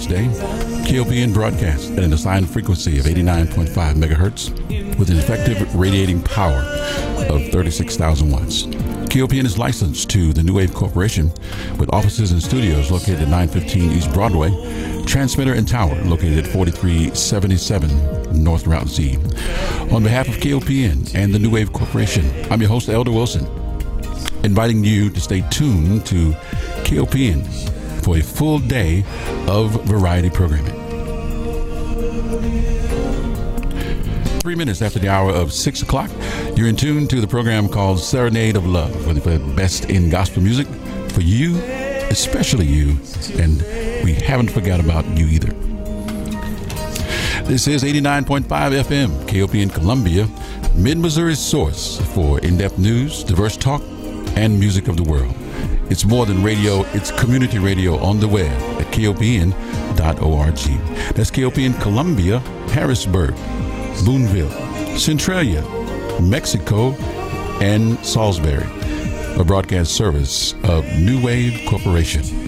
its broadcast day. KOPN broadcasts at an assigned frequency of 89.5 megahertz with an effective radiating power of 36,000 watts. KOPN is licensed to the New Wave Corporation with offices and studios located at 915 East Broadway, transmitter and tower located at 4377 North Route Z. On behalf of KOPN and the New Wave Corporation, I'm your host, Elder Wilson, inviting you to stay tuned to KOPN for a full day of variety programming. Three minutes after the hour of six o'clock, you're in tune to the program called Serenade of Love, with the best in gospel music for you, especially you, and we haven't forgot about you either. This is 89.5 FM, KOPN Columbia, Mid Missouri's source for in depth news, diverse talk, and music of the world. It's more than radio, it's community radio on the web kopn.org. That's KOPN Columbia, Harrisburg, Boonville, Centralia, Mexico, and Salisbury, a broadcast service of New Wave Corporation.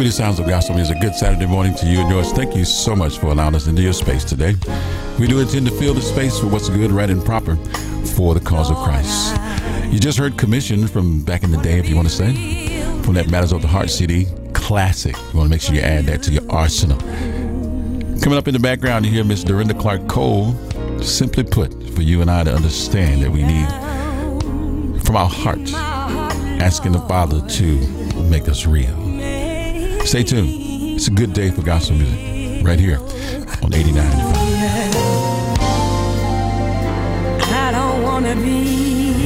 Sweetest Sounds of Gospel Music. Good Saturday morning to you and yours. Thank you so much for allowing us into your space today. We do intend to fill the space for what's good, right, and proper for the cause of Christ. You just heard Commission from back in the day, if you want to say, from that Matters of the Heart CD classic. You want to make sure you add that to your arsenal. Coming up in the background, you hear Miss Dorinda Clark Cole. Simply put, for you and I to understand that we need from our hearts asking the Father to make us real. Stay tuned. It's a good day for gospel music right here on eighty nine I don't want to be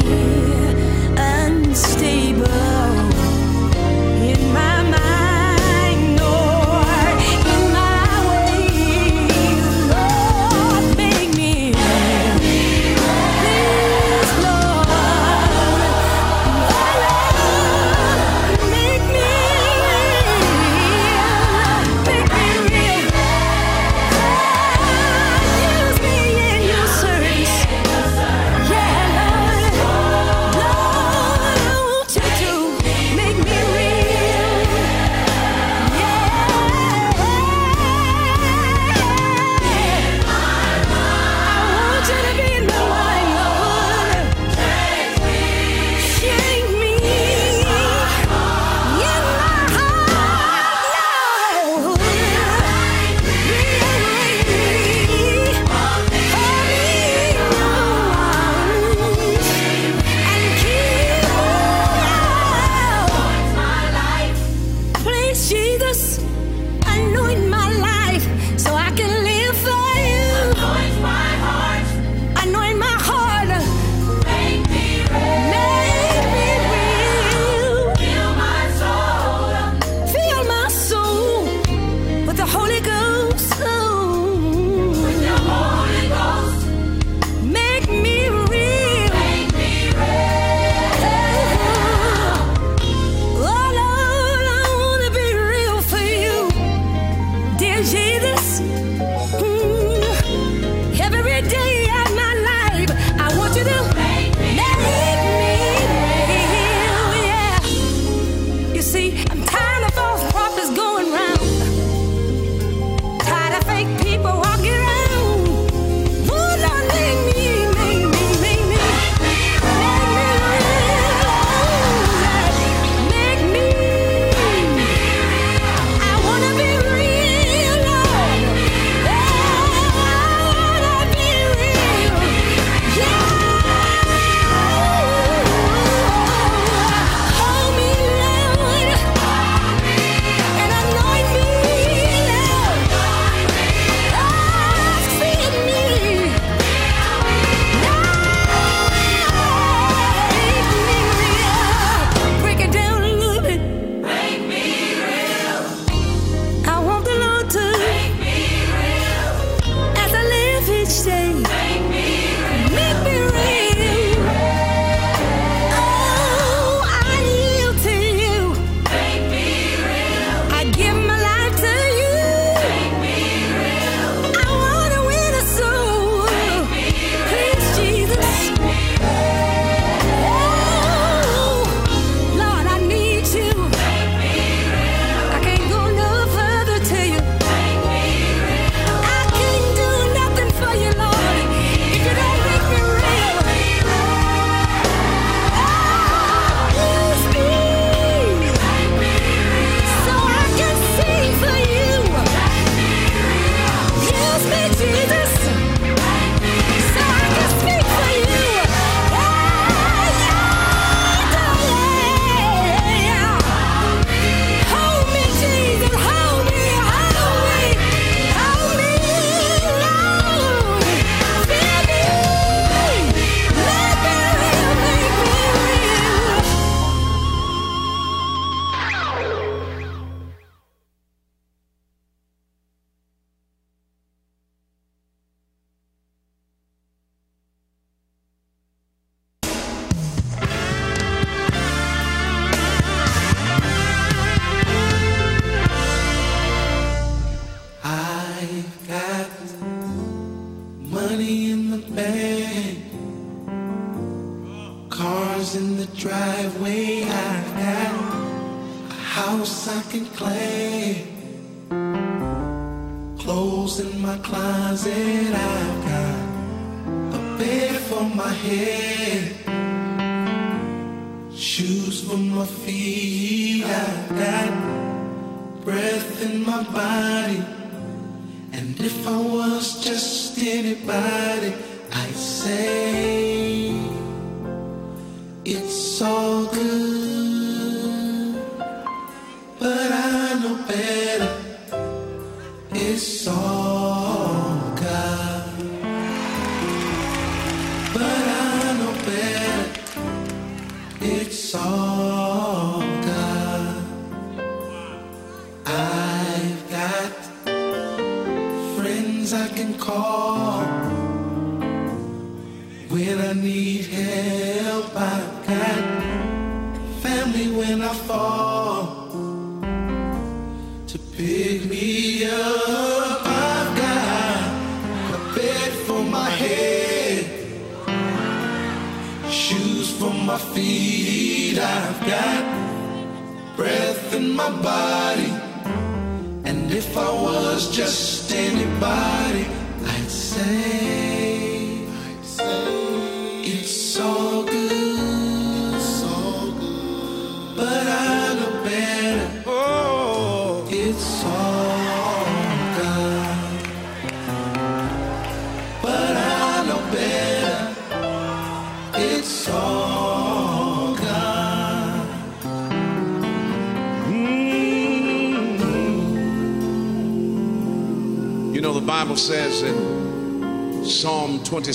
unstable.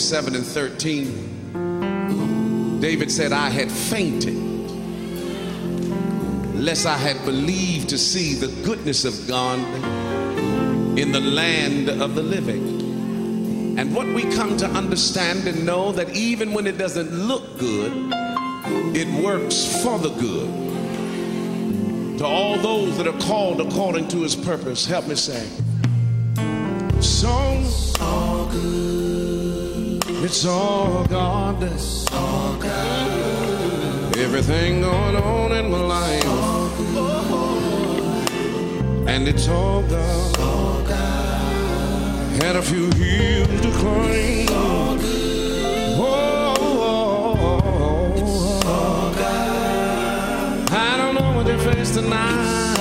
7 and 13, David said, I had fainted, lest I had believed to see the goodness of God in the land of the living. And what we come to understand and know that even when it doesn't look good, it works for the good. To all those that are called according to his purpose, help me say, so all good. It's all godless. All God. Everything going on in my life. And it's all God. all God. Had a few hills to climb. Oh, oh, oh, it's all God. I don't know what they face tonight.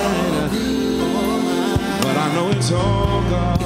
But I know it's all God.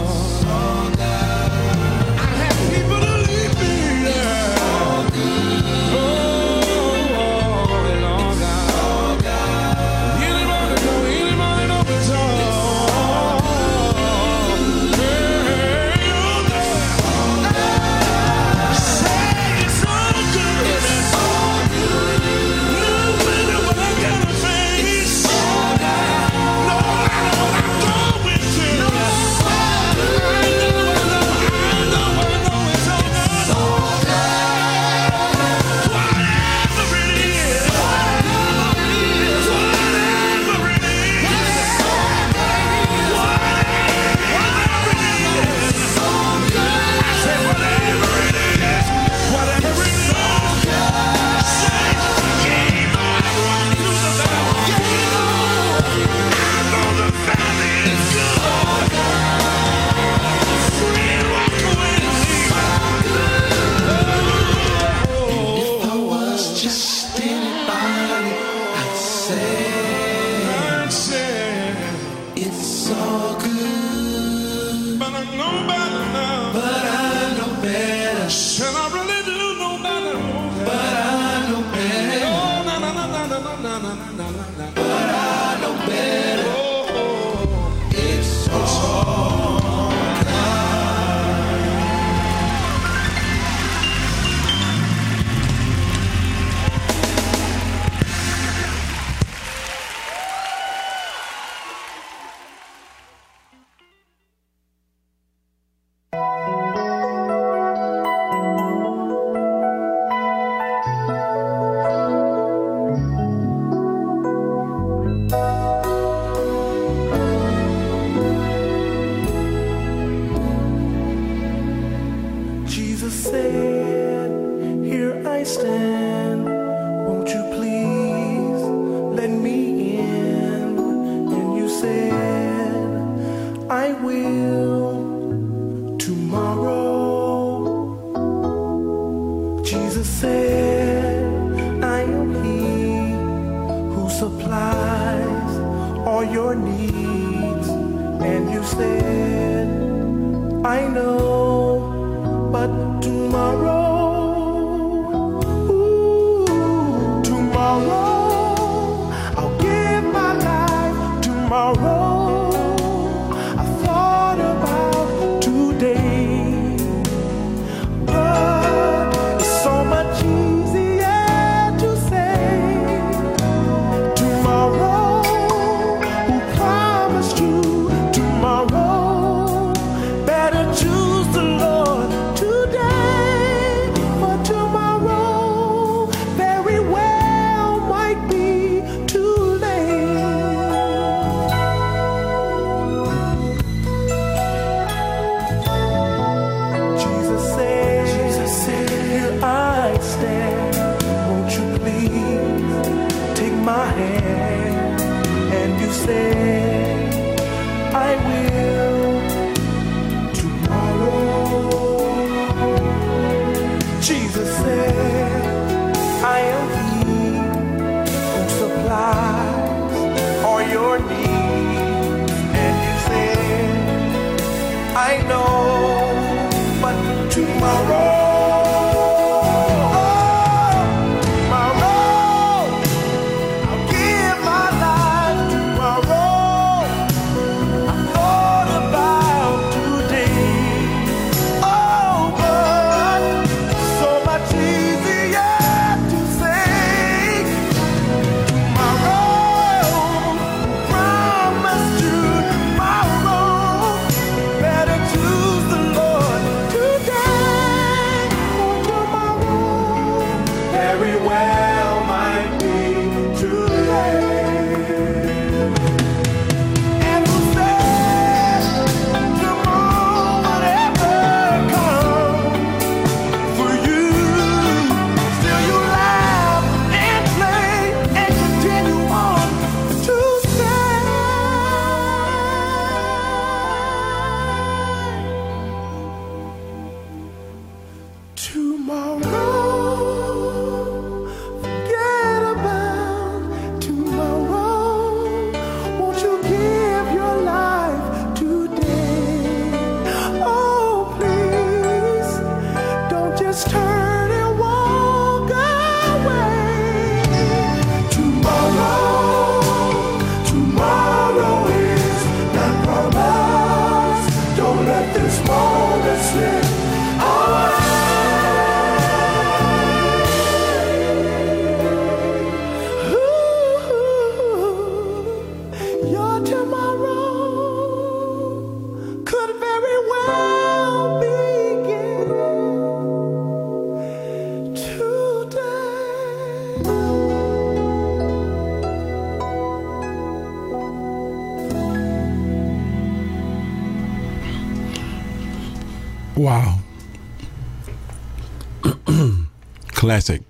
Classic.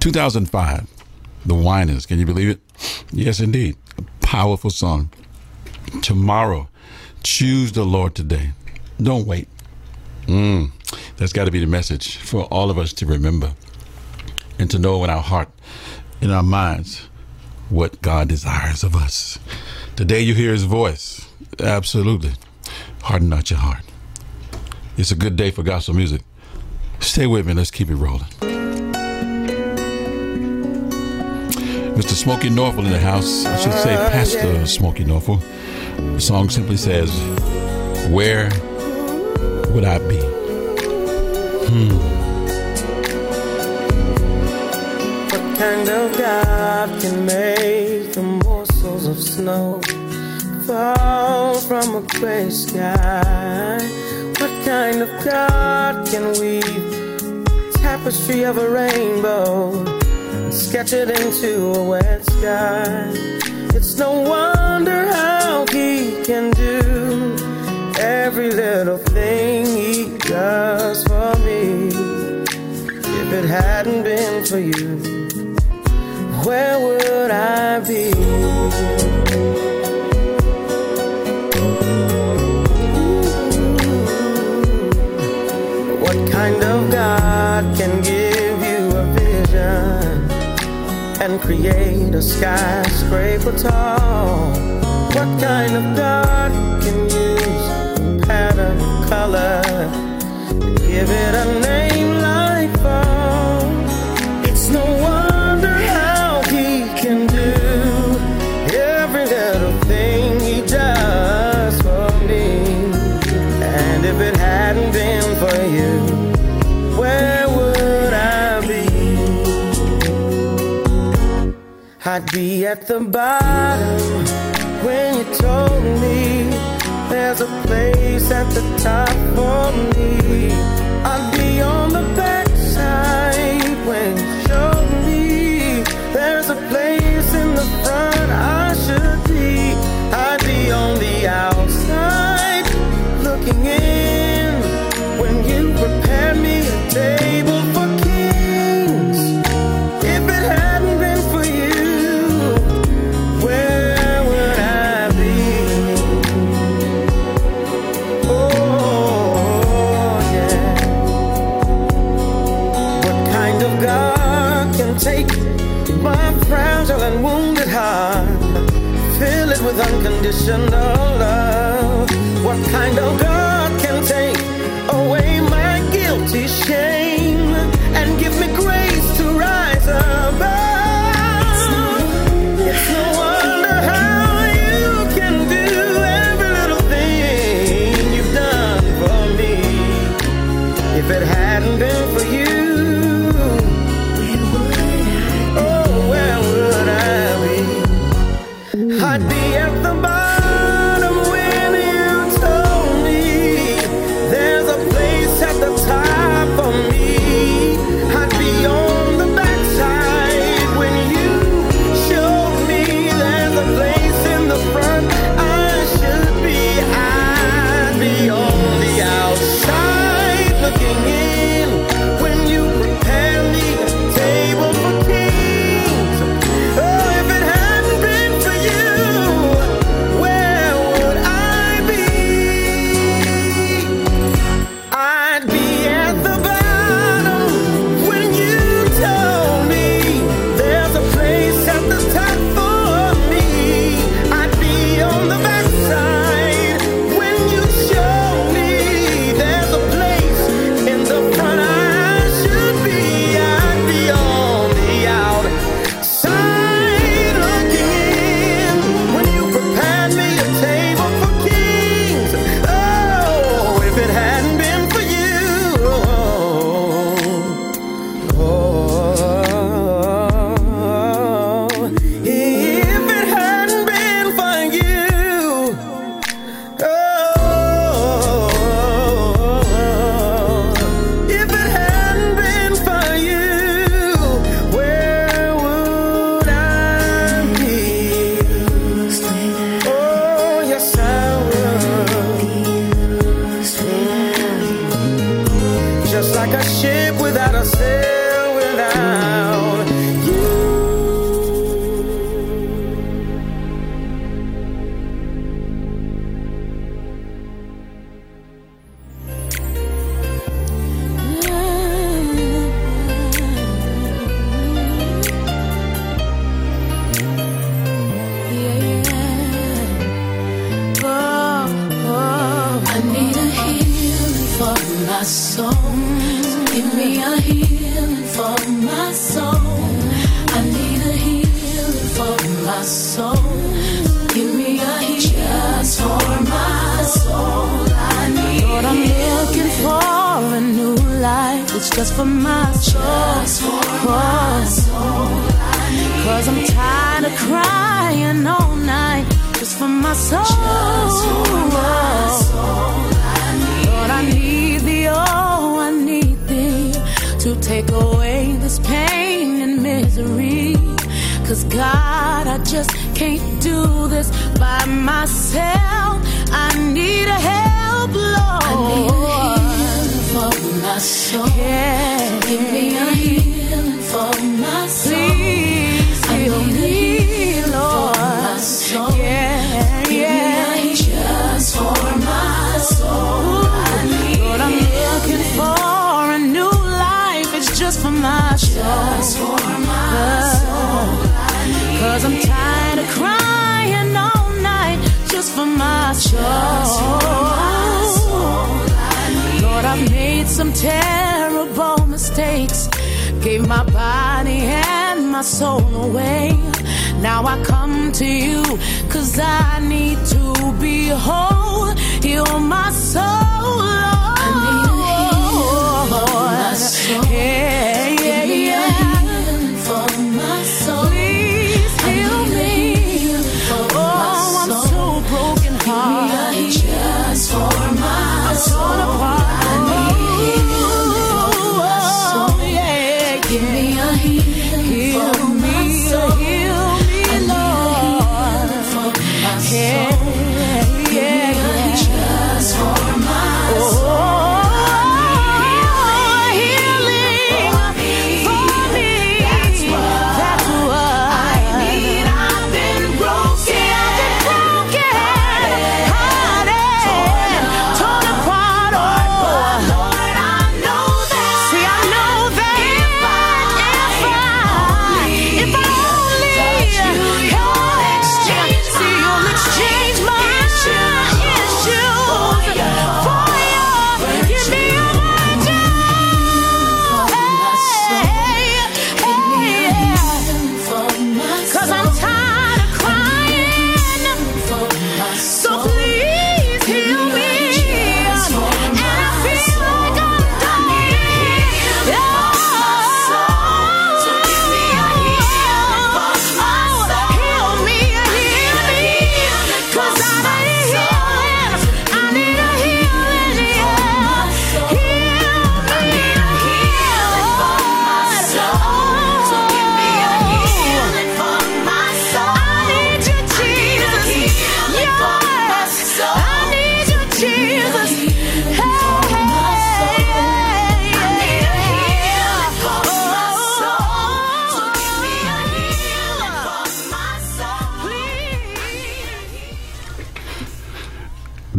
2005. The Winans. Can you believe it? Yes, indeed. A powerful song. Tomorrow. Choose the Lord today. Don't wait. Mm. That's got to be the message for all of us to remember and to know in our heart, in our minds, what God desires of us. The day you hear his voice, absolutely. Harden not your heart. It's a good day for gospel music. Stay with me. Let's keep it rolling. Mr. Smokie Norful in the house. I should say Pastor Smokie Norful. The song simply says, Where would I be? Hmm. What kind of God can make the morsels of snow fall from a gray sky? What kind of God can weave tapestry of a rainbow sketch it into a wet sky? It's no wonder how He can do every little thing He does for me. If it hadn't been for you, where would I be? can create a skyscraper tall? What kind of God can use pattern color? Give it a name like fire. I'd be at the bottom when you told me there's a place at the top for me.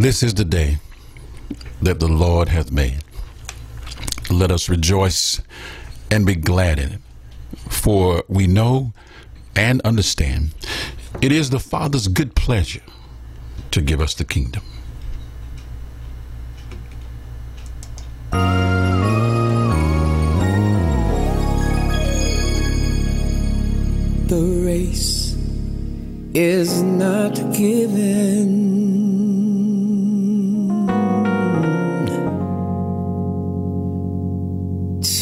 This is the day that the Lord hath made. Let us rejoice and be glad in it, for we know and understand it is the Father's good pleasure to give us the kingdom. The race is not given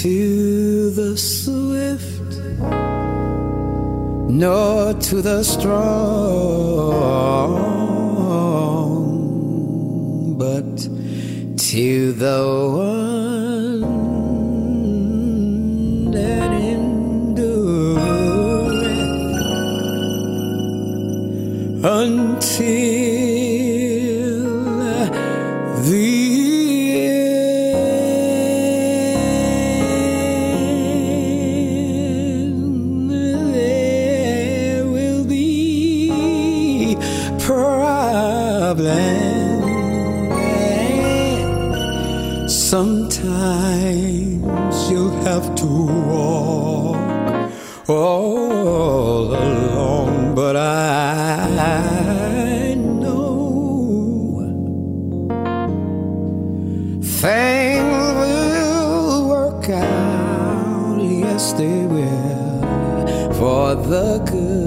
to the swift, nor to the strong, but to the one that endureth until. times you'll have to walk all alone, but I know things will work out, yes, they will, for the good.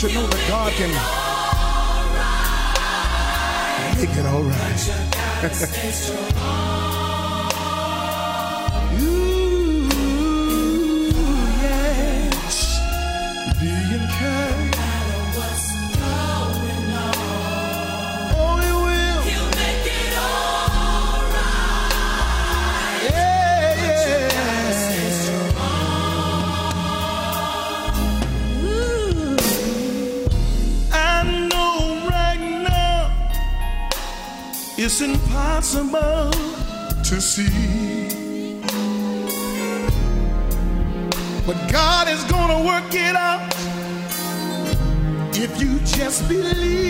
You know that God can make it all right. to see. But God is gonna work it out if you just believe.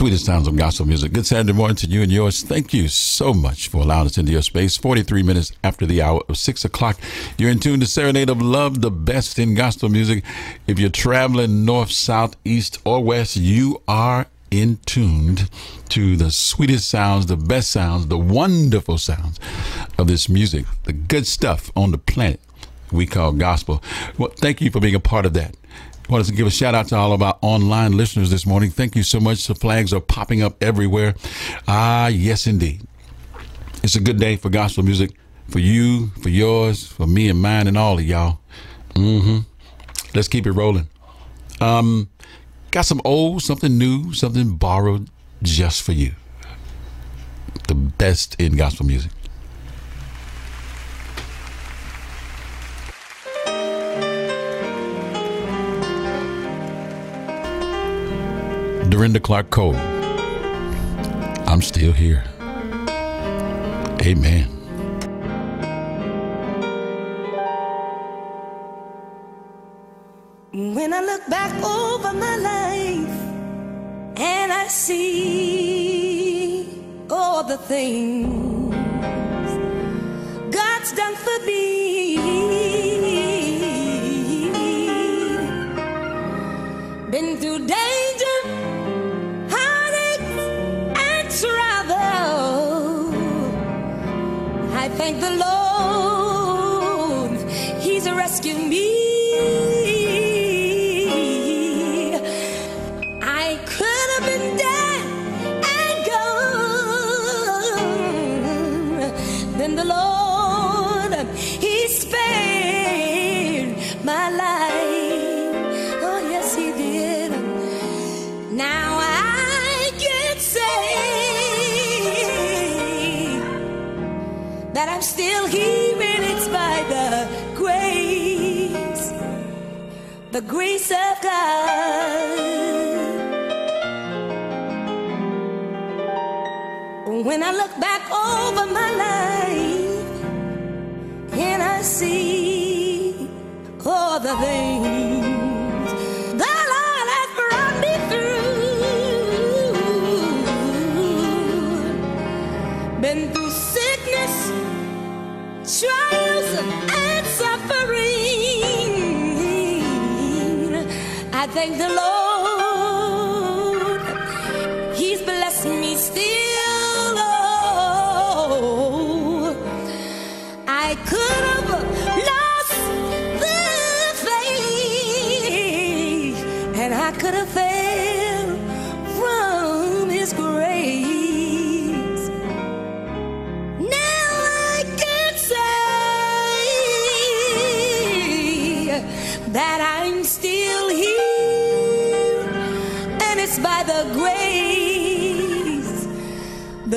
sweetest sounds of gospel music. Good Saturday morning to you and yours. Thank you so much for allowing us into your space. 43 minutes after the hour of 6 o'clock, you're in tune to Serenade of Love, the best in gospel music. If you're traveling north, south, east, or west, you are in tuned to the sweetest sounds, the best sounds, the wonderful sounds of this music, the good stuff on the planet we call gospel. Well, thank you for being a part of that want to give a shout out to all of our online listeners this morning. Thank you so much. The flags are popping up everywhere. Ah, yes, indeed. It's a good day for gospel music, for you, for yours, for me and mine, and all of y'all. Mm-hmm. Let's keep it rolling. Um, got some old, something new, something borrowed just for you. The best in gospel music. Dorinda Clark Cole. I'm still here. Amen. When I look back over my life and I see all the things God's done for me, been through days. Thank the Lord, still here and it's by the grace, the grace of God. When I look back over my life and I see all the things I thank the Lord.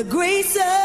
Grace of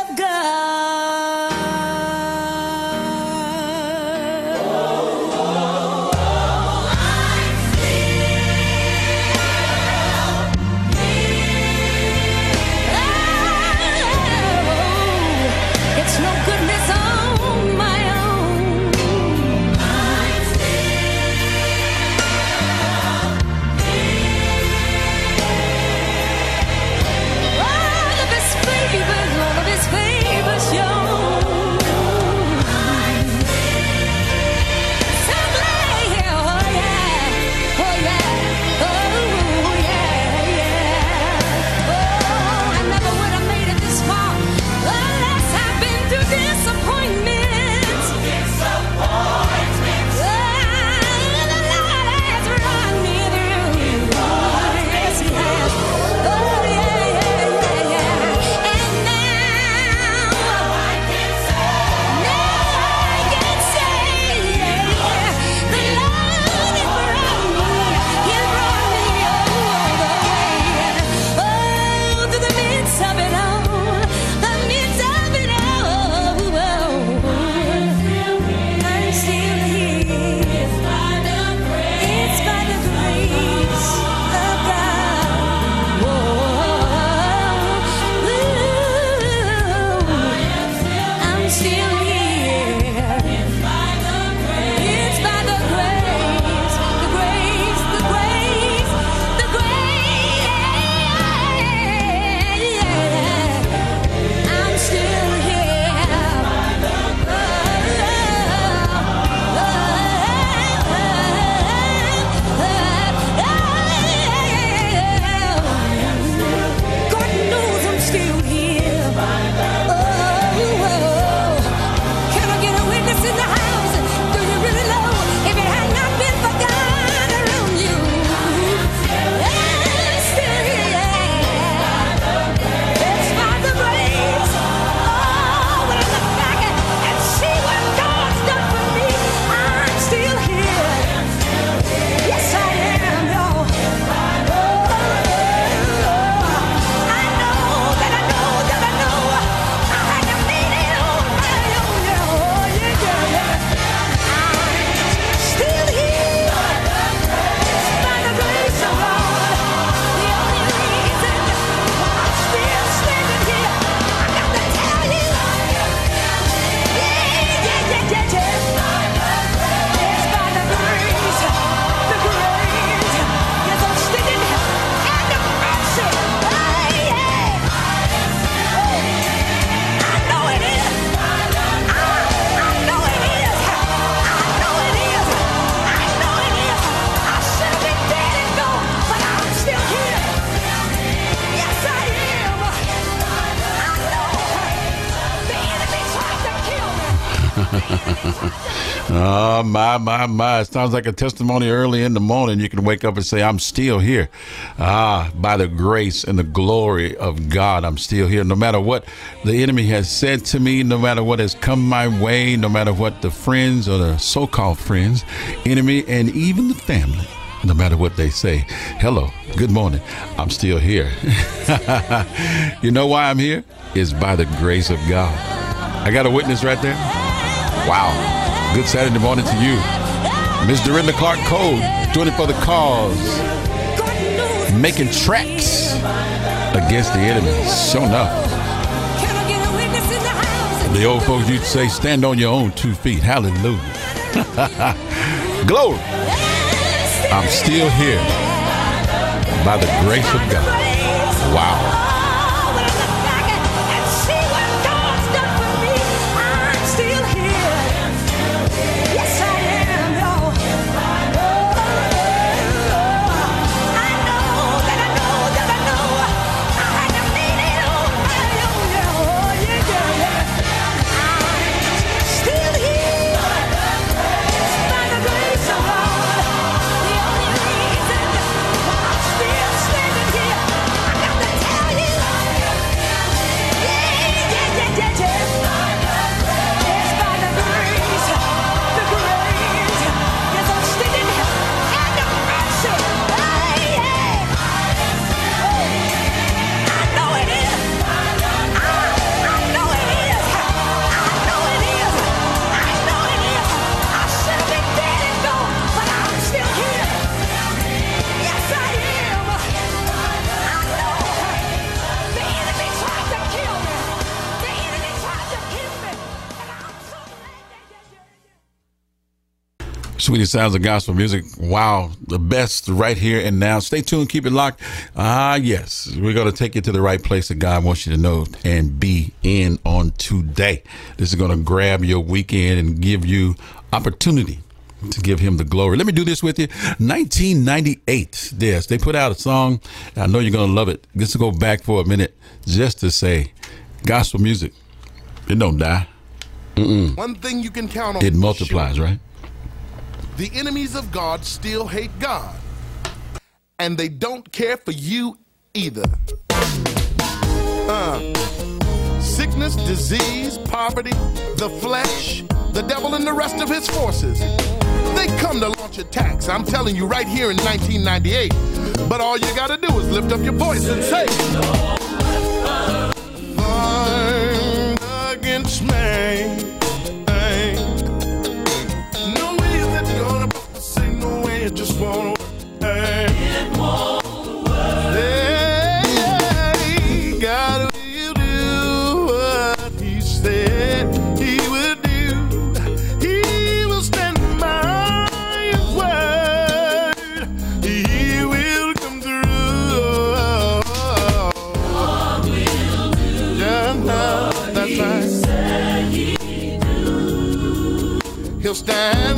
my, my, my. It sounds like a testimony early in the morning. You can wake up and say, I'm still here. Ah, by the grace and the glory of God, I'm still here. No matter what the enemy has said to me, no matter what has come my way, no matter what the friends or the so called friends, enemy, and even the family, no matter what they say, hello, good morning, I'm still here. you know why I'm here? It's by the grace of God. I got a witness right there. Wow. Good Saturday morning to you. Miss Dorinda Clark Cole, doing it for the cause. Making tracks against the enemy. Sure witness in the? The old folks used to say, stand on your own two feet. Hallelujah. Glory. I'm still here by the grace of God. Wow. Sounds of gospel music. Wow, the best right here and now. Stay tuned, keep it locked. Ah, yes, we're going to take you to the right place that God wants you to know and be in on today. This is going to grab your weekend and give you opportunity to give him the glory. Let me do this with you. 1998. Yes, they put out a song. I know you're going to love it. Just to go back for a minute just to say gospel music, it don't die. One thing you can count on. It multiplies, right? The enemies of God still hate God. And they don't care for you either. Uh, sickness, disease, poverty, the flesh, the devil, and the rest of his forces. They come to launch attacks, I'm telling you, right here in 1998. But all you gotta do is lift up your voice and say, Find against me. He'll stand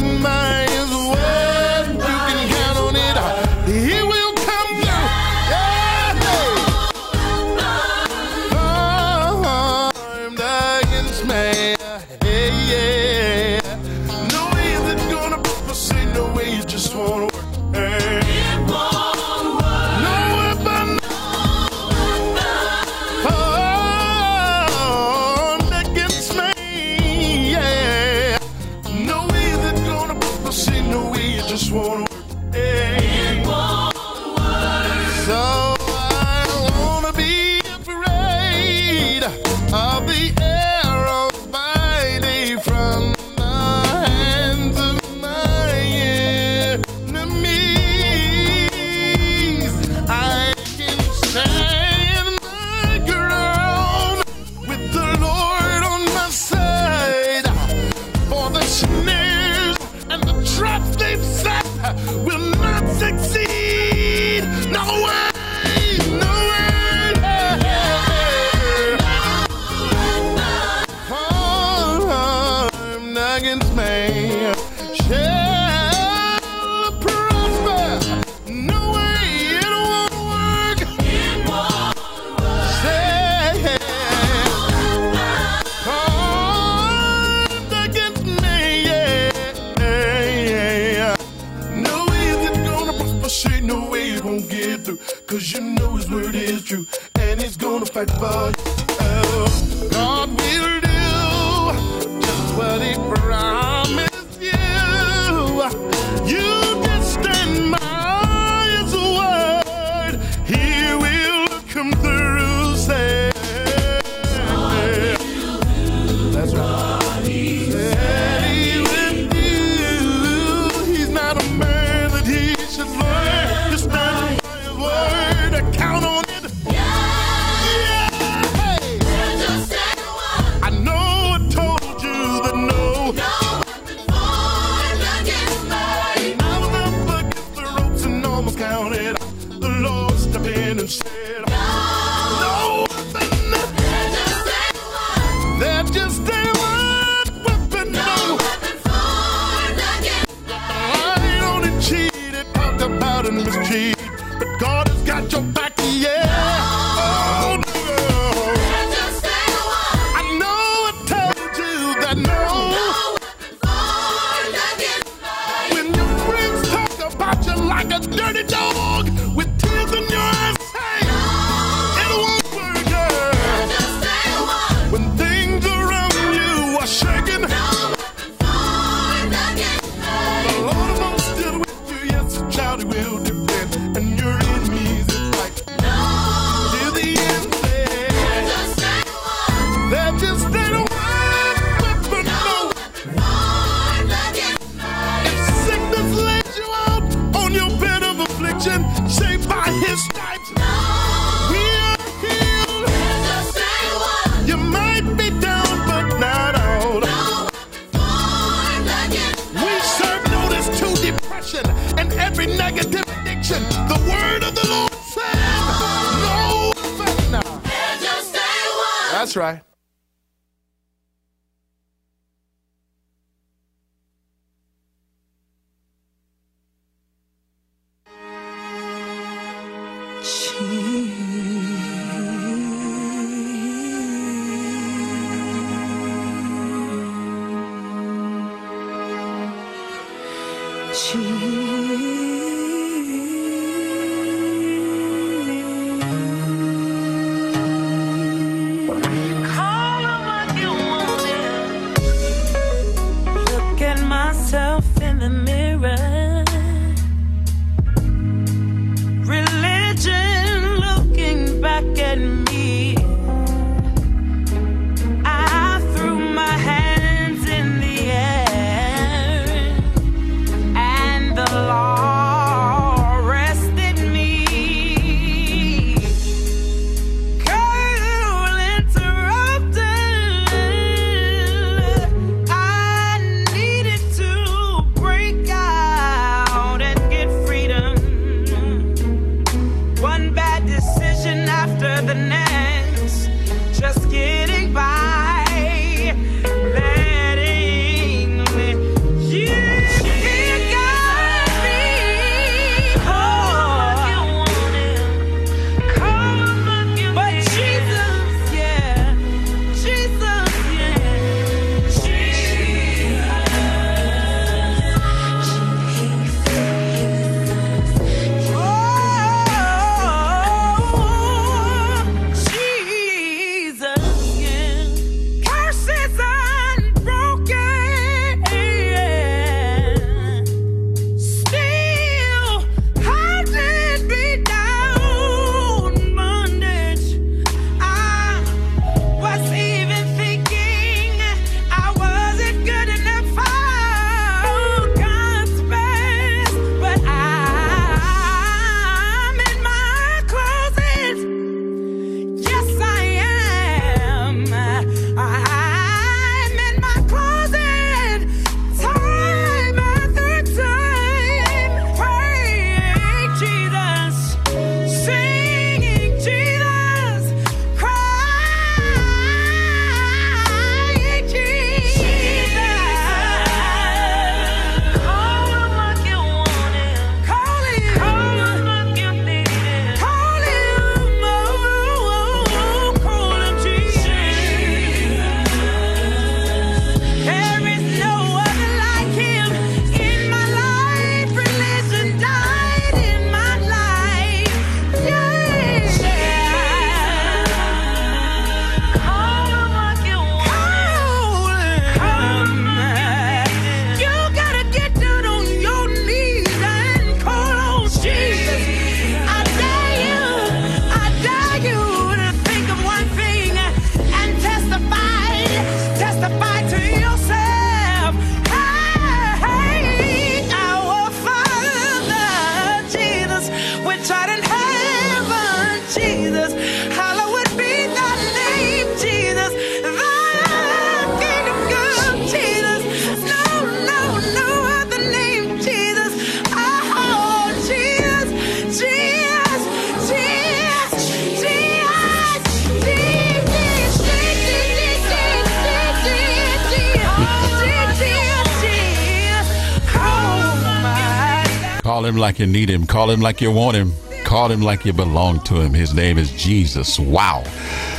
like you need him. Call him like you want him. Call him like you belong to him. His name is Jesus. Wow.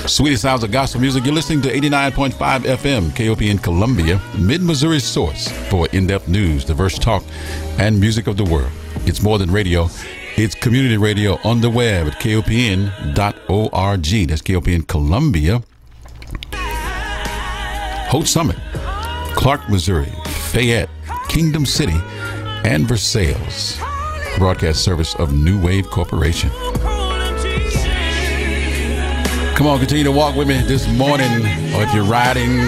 Sweetest sounds of gospel music. You're listening to 89.5 FM, KOPN Columbia, Mid Missouri source for in depth news, diverse talk, and music of the world. It's more than radio. It's community radio on the web at kopn.org. That's KOPN Columbia. Holt Summit, Clark, Missouri, Fayette, Kingdom City, and Versailles. Broadcast service of New Wave Corporation. Come on, continue to walk with me this morning, or if you're riding,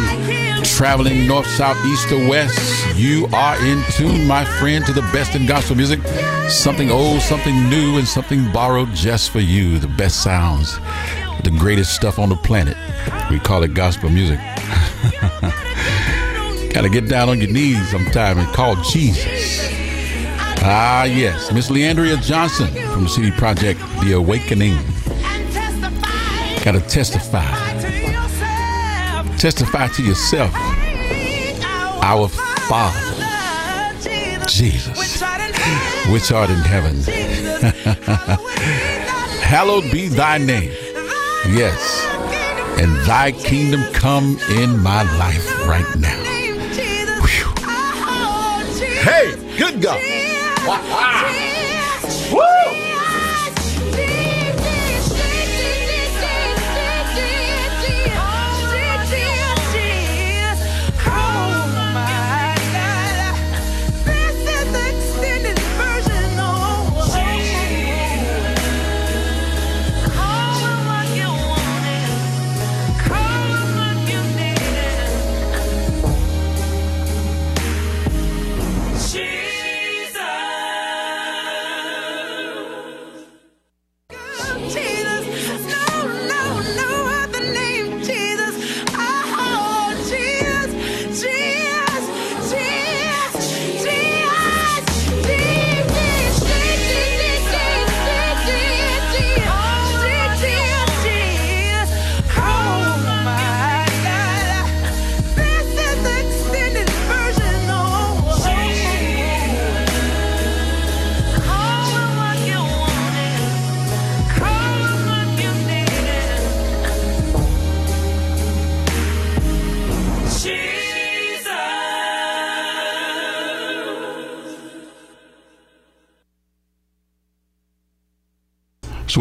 traveling north, south, east, or west, you are in tune, my friend, to the best in gospel music. Something old, something new, and something borrowed just for you. The best sounds, the greatest stuff on the planet. We call it gospel music. Gotta get down on your knees sometime and call Jesus. Ah, yes, Miss Le'Andria Johnson from the CD Project The Awakening. Gotta testify. Testify to yourself. Our Father, Jesus, which art in heaven. Hallowed be thy name. Yes. And thy kingdom come in my life right now. 啊！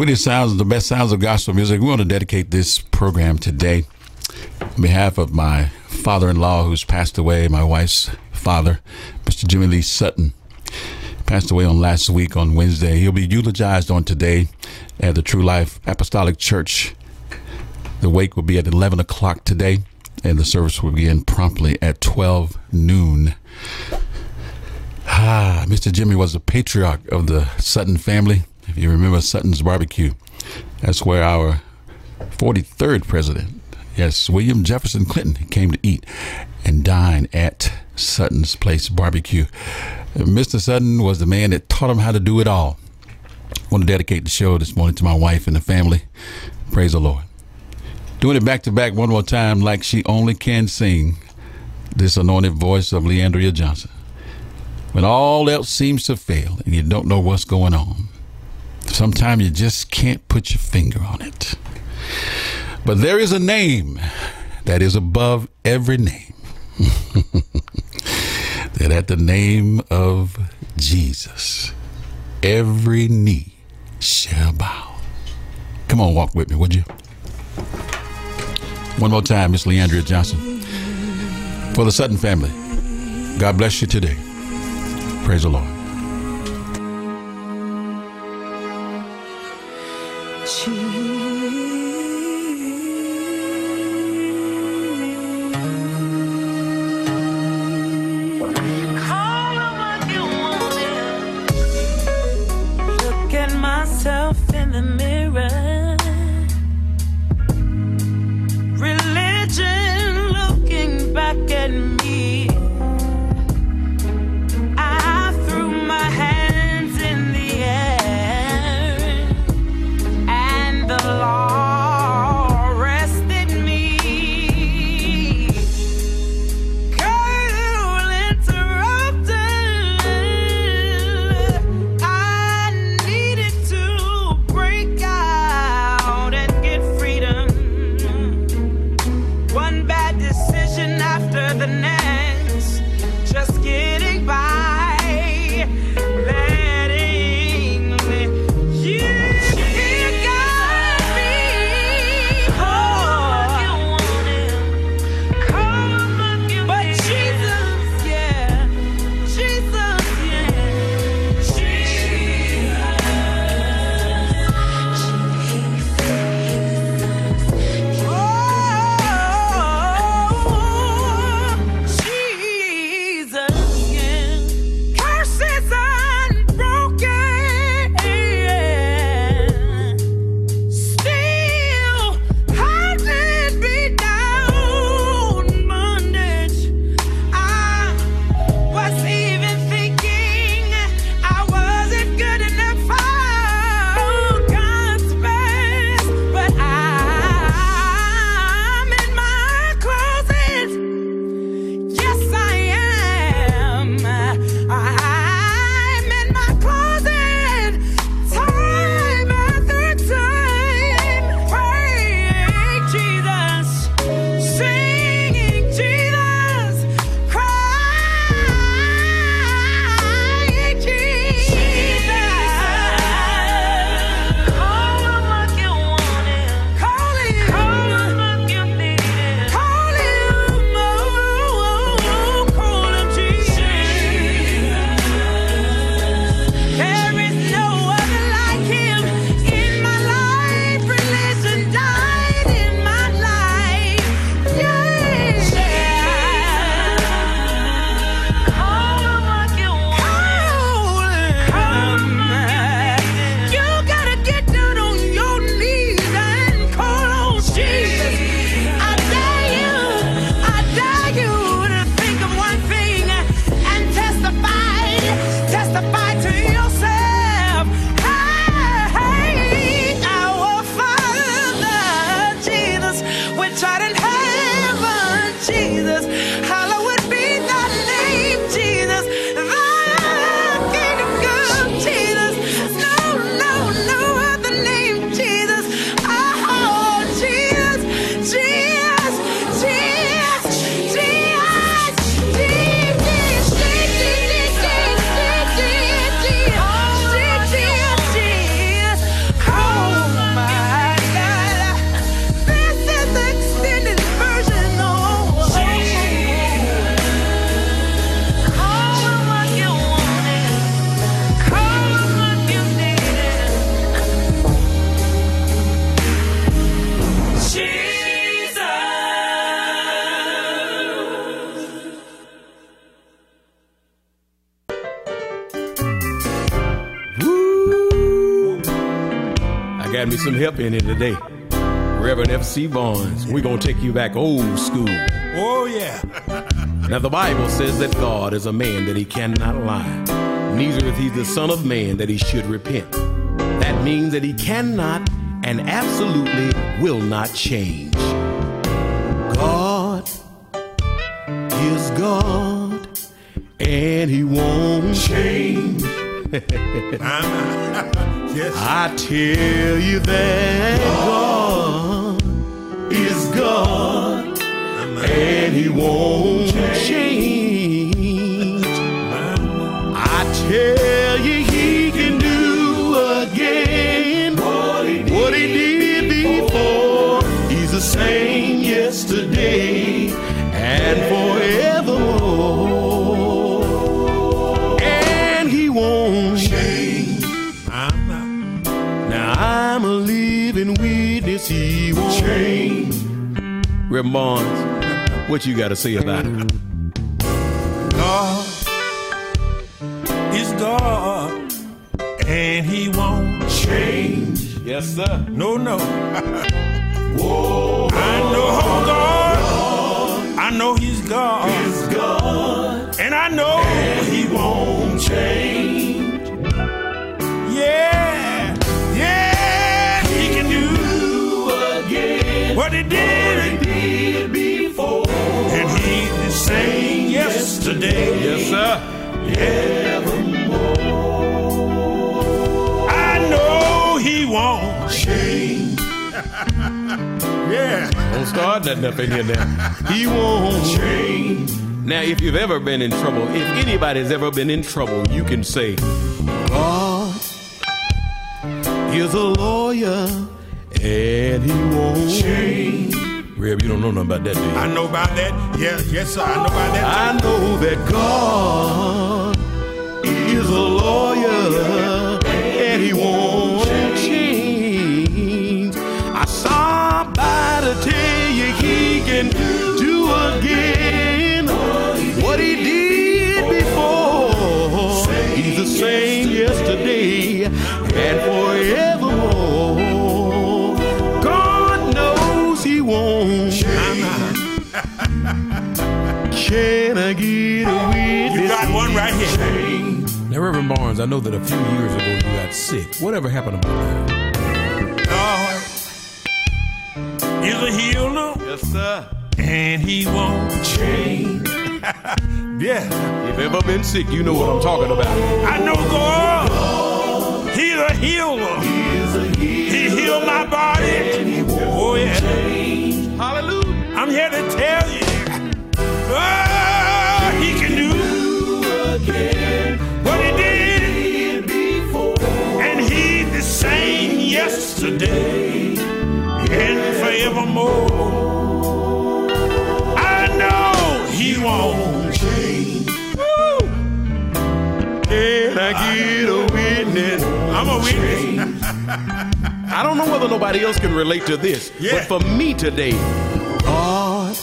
Sweetest sounds, the best sounds of gospel music. We want to dedicate this program today on behalf of my father in law who's passed away, my wife's father, Mr. Jimmy Lee Sutton. Passed away on last week on Wednesday. He'll be eulogized on today at the True Life Apostolic Church. The wake will be at 11 o'clock today, and the service will begin promptly at 12 noon. Ah, Mr. Jimmy was the patriarch of the Sutton family. If you remember Sutton's Barbecue, that's where our 43rd president, yes, William Jefferson Clinton, came to eat and dine at Sutton's Place Barbecue. Mr. Sutton was the man that taught him how to do it all. I want to dedicate the show this morning to my wife and the family. Praise the Lord. Doing it back to back one more time, like she only can sing. This anointed voice of Le'Andria Johnson. When all else seems to fail and you don't know what's going on, sometimes you just can't put your finger on it. But there is a name that is above every name. that at the name of Jesus, every knee shall bow. Come on, walk with me, would you? One more time, Miss Le'Andria Johnson. For the Sutton family, God bless you today. Praise the Lord. Religion looking back at me. Me some help in here today. Reverend F.C. Barnes. We're going to take you back old school. Oh, yeah. Now, the Bible says that God is a man that he cannot lie, neither is he the Son of Man that he should repent. That means that he cannot and absolutely will not change. God is God, and he won't change. Uh-huh. yes. I tell he won't change. I tell you he can do again what he did before. He's the same yesterday and forevermore. And he won't change. Now I'm a living witness, he won't change. Barnes, what you got to say about it? God is God, and He won't change. Yes, sir. No, no. Whoa, I know oh God. I know He's God, Yes, sir. Evermore. I know he won't change. yeah. Don't start nothing up in here now. He won't change. Now, if you've ever been in trouble, if anybody's ever been in trouble, you can say, God is a lawyer and he won't change. Reb, you don't know nothing about that, do you? I know about that. Yeah, yes, sir. I know about that. I know that God Reverend Barnes, I know that a few years ago you got sick. Whatever happened about that? God is a healer, Yes, sir. and he won't change. yeah. If ever been sick, you know what I'm talking about. I know God. He's a healer. He healed my body. Yesterday and forevermore. I know he won't change. Woo. Can I get a witness? I'm a witness. I don't know whether nobody else can relate to this, Yeah. but for me today, God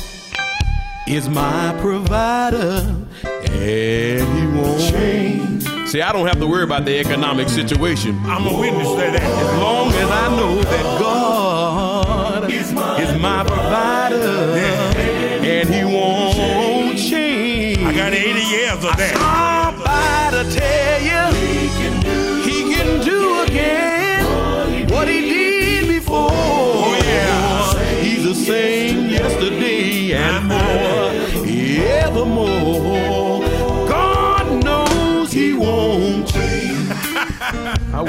is my provider, and He won't change. See, I don't have to worry about the economic situation. I'm a witness to that. As long as I know that God is my, provider, and He won't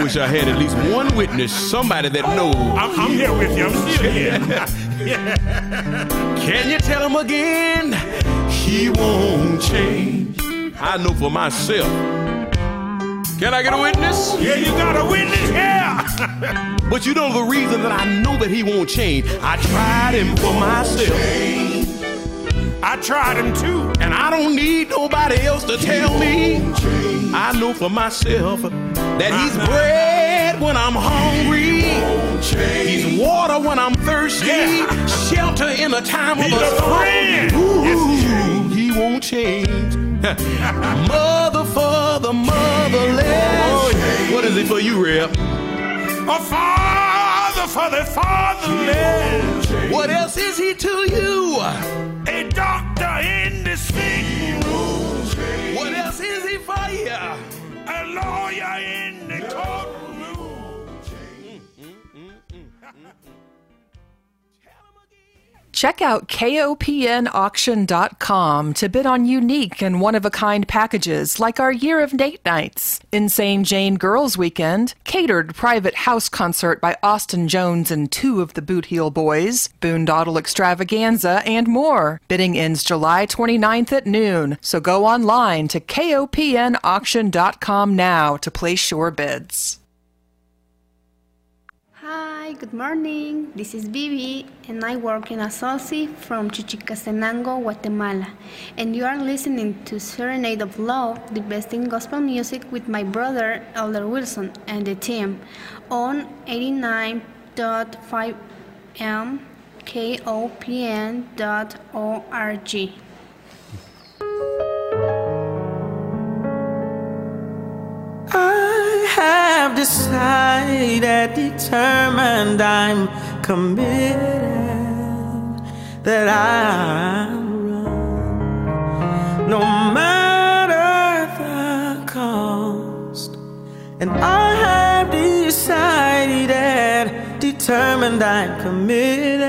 wish I had at least one witness, somebody that knows. I'm, I'm here with you. I'm still here. Can you tell him again? He won't change. I know for myself. Can I get a witness? Yeah, you got a witness here. But you know the reason that I know that he won't change. I tried him for myself. I tried him too. And I don't need nobody else to tell me. Change. I know for myself that he's bread when I'm hungry. He's water when I'm thirsty. Yeah. Shelter in a time of He's a a storm. Ooh, Yes, he won't change. Mother for the motherless. Oh, what is it for you, Rep? A father for the fatherless. What else is he to you? A doctor in the sick room. What else is he for you? A lawyer in Check out kopnauction.com to bid on unique and one of a kind packages like our Year of Date Nights, Insane Jane Girls Weekend, catered private house concert by Austin Jones and two of the Boot Heel Boys, Boondoggle Extravaganza, and more. Bidding ends July 29th at noon, so go online to kopnauction.com now to place your bids. Hi, good morning. This is Vivi, and I work in a Soci from Chichicastenango, Guatemala. And you are listening to Serenade of Love, the best in gospel music with my brother Elder Wilson and the team on 89.5 M KOPN.org. I have decided, determined, I'm committed that I'll run no matter the cost. And I have decided, determined, I'm committed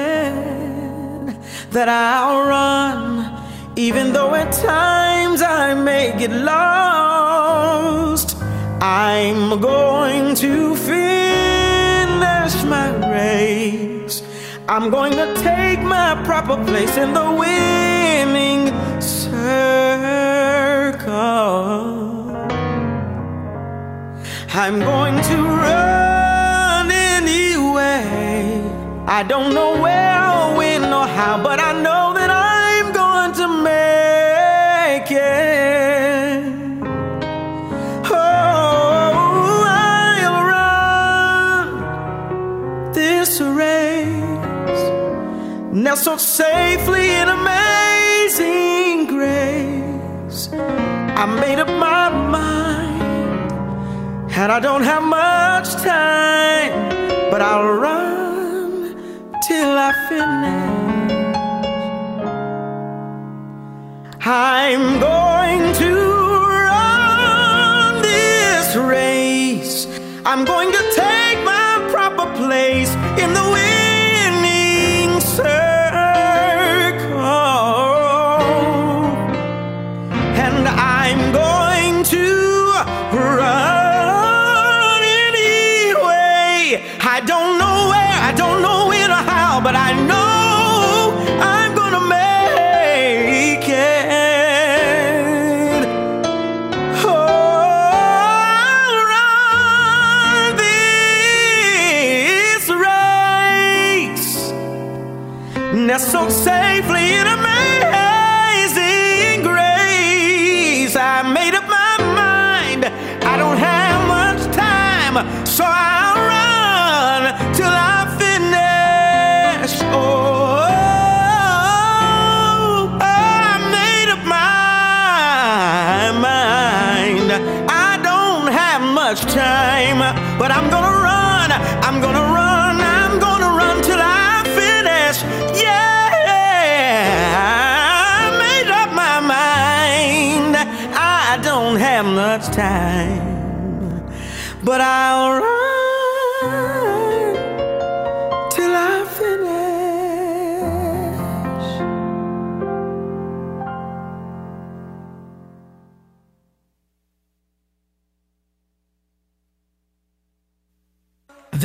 that I'll run, even though at times I may get lost. I'm going to finish my race. I'm going to take my proper place in the winning circle. I'm going to run anyway. I don't know where or when or how, but I know that I'm going to make it. Nestled safely in amazing grace. I made up my mind, and I don't have much time, but I'll run till I finish. I'm going to run this race. I'm going to take my proper place in the nestled safely in amazing grace. I made up my mind. I don't have much time, so I'll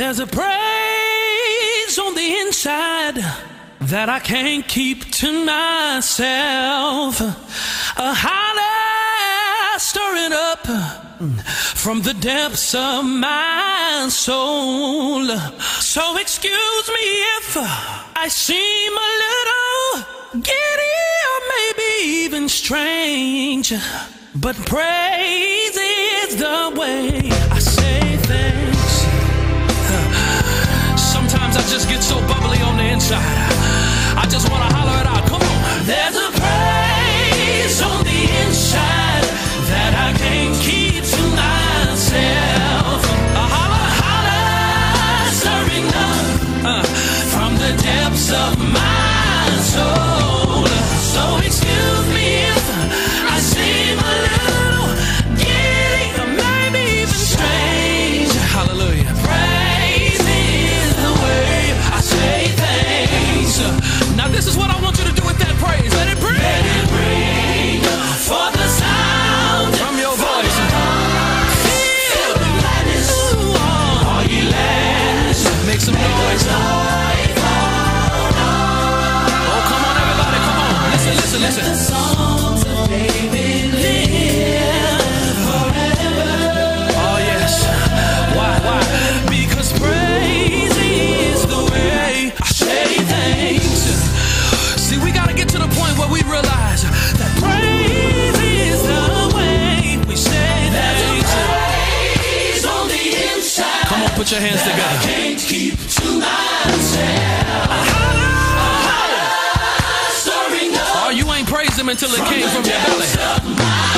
There's a praise on the inside that I can't keep to myself. A holler stirring up from the depths of my soul. So excuse me if I seem a little giddy or maybe even strange, but praise is the way I. just get so bubbly on the inside. I just wanna Until it came from your belly.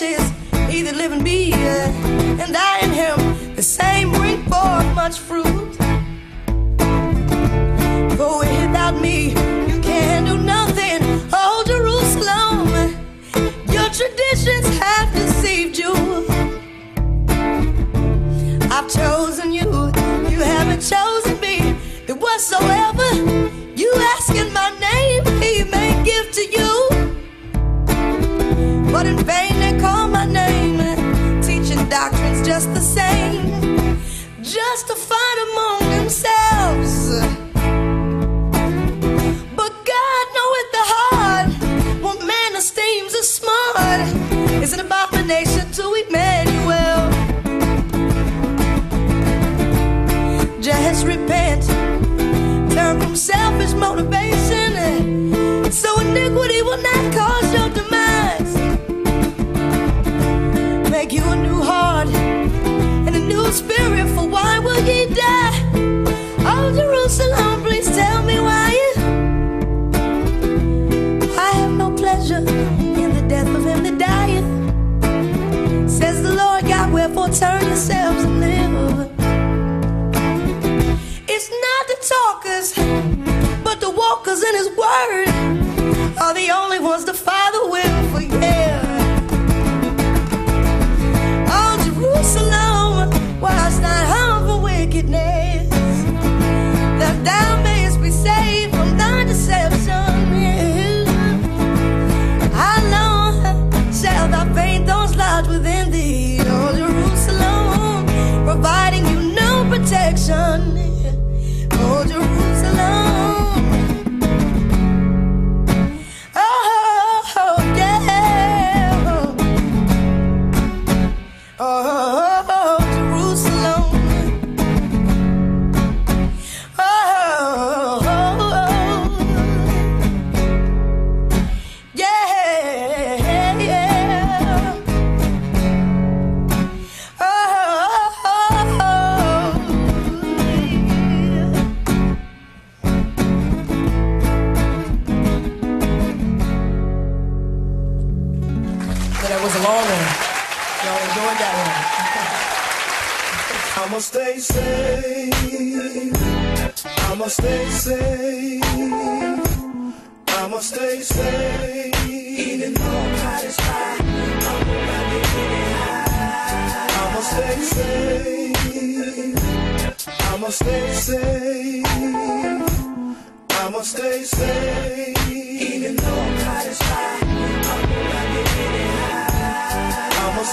matches, either live and be, yeah. and I and him, the same bring forth much fruit. For without me, you can do nothing. Oh, Jerusalem, your traditions have deceived you. I've chosen you, you haven't chosen me. That whatsoever you ask in my name, He may give to you. Just the same, justified among themselves. But God knoweth the heart, what man esteems as smart is an abomination to Emmanuel. Just repent, turn from selfish motivation, so iniquity will not spirit, for why will ye die? Oh, Jerusalem, please tell me why. I have no pleasure in the death of him that dieth. Says the Lord God, wherefore turn yourselves and live. It's not the talkers, but the walkers in his word are the only Even though I'm hot as fire, I'm gonna stay safe. I'ma stay safe. I'ma stay safe. Even though I'm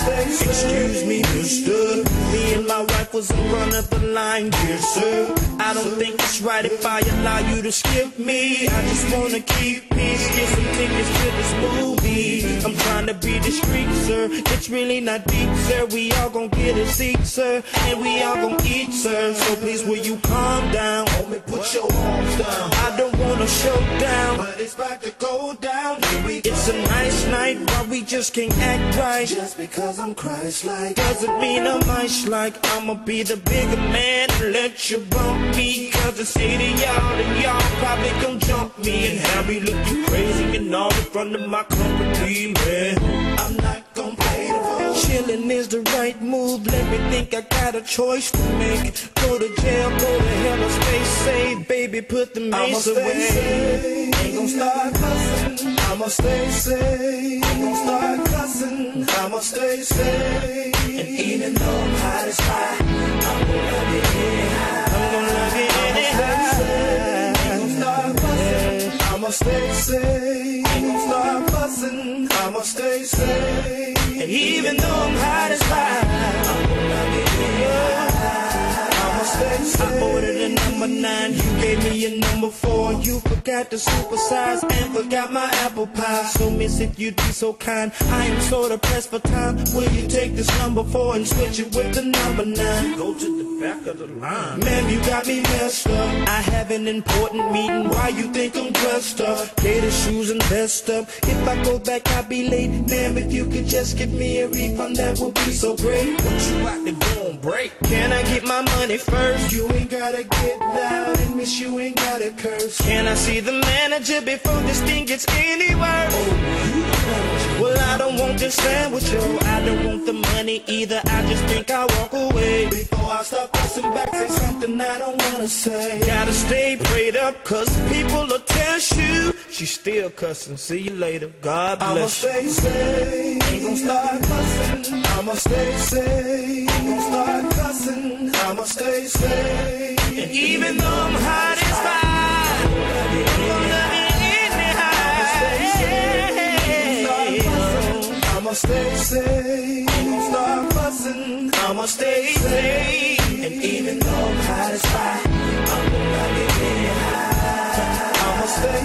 Excuse me, mister. Me and my wife was in front of the line, dear sir. I don't think it's right if I allow you to skip me. I just wanna keep peace, get some tickets to this movie. I'm trying to be discreet, sir. It's really not deep, sir. We all gon' get a seat, sir. And we all gon' eat, sir. So please, will you calm down? Homie, put your arms down. I don't wanna show down. But it's about to go down. Here we go. It's a nice night, but we just can't act right. Just because I'm Christ-like Doesn't mean I'm nice like I'ma be the bigger man and let you bump me Cause I say to y'all and y'all probably gon' jump me And have me looking crazy and all in front of my company, man I'm not gon' play the fool. Chillin' is the right move, let me think I got a choice to make Go to jail, go to hell or stay safe Baby, put the I'ma mace stay away safe. Ain't gon' start cussing. I'ma stay safe. Ain't gon' start cussing. I'ma stay safe. And even though I'm hot as fire, I'm gonna love you anyhow. I'm gonna love you anyhow stay safe. Start fussing. I'ma stay safe. And even though I'm hot as fire I'm gonna. I'ma stay I ordered a number nine, you gave me a number four. You forgot to supersize and forgot my apple pie. So miss if you'd be so kind. I am so depressed for time. Will you take this number four and switch it with the number nine? Go to the back of the line. Man, you got me messed up. I have an important meeting. Why you think I'm dressed up? Gator shoes and vest up. If I go back, I'll be late. Damn, if you could just give me a refund, that would be so great. What you about to go on break? Can I get my money first? You ain't gotta get loud and miss you ain't gotta curse. Can I see the manager before this thing gets any worse? Well, I don't want this sandwich, yo. I don't want the money either. I just think I'll walk away. Before I start pressing back, say something I don't wanna say. Gotta stay prayed up, cause people will test you. She's still cussing. See you later. God bless you. Ain't don't start fussing. I'ma stay safe. Start. I'ma stay safe. And even though I'm hot as fire, I'm loving any high. I'ma stay safe. Start. I'ma stay safe. And even though I'm hot as fire.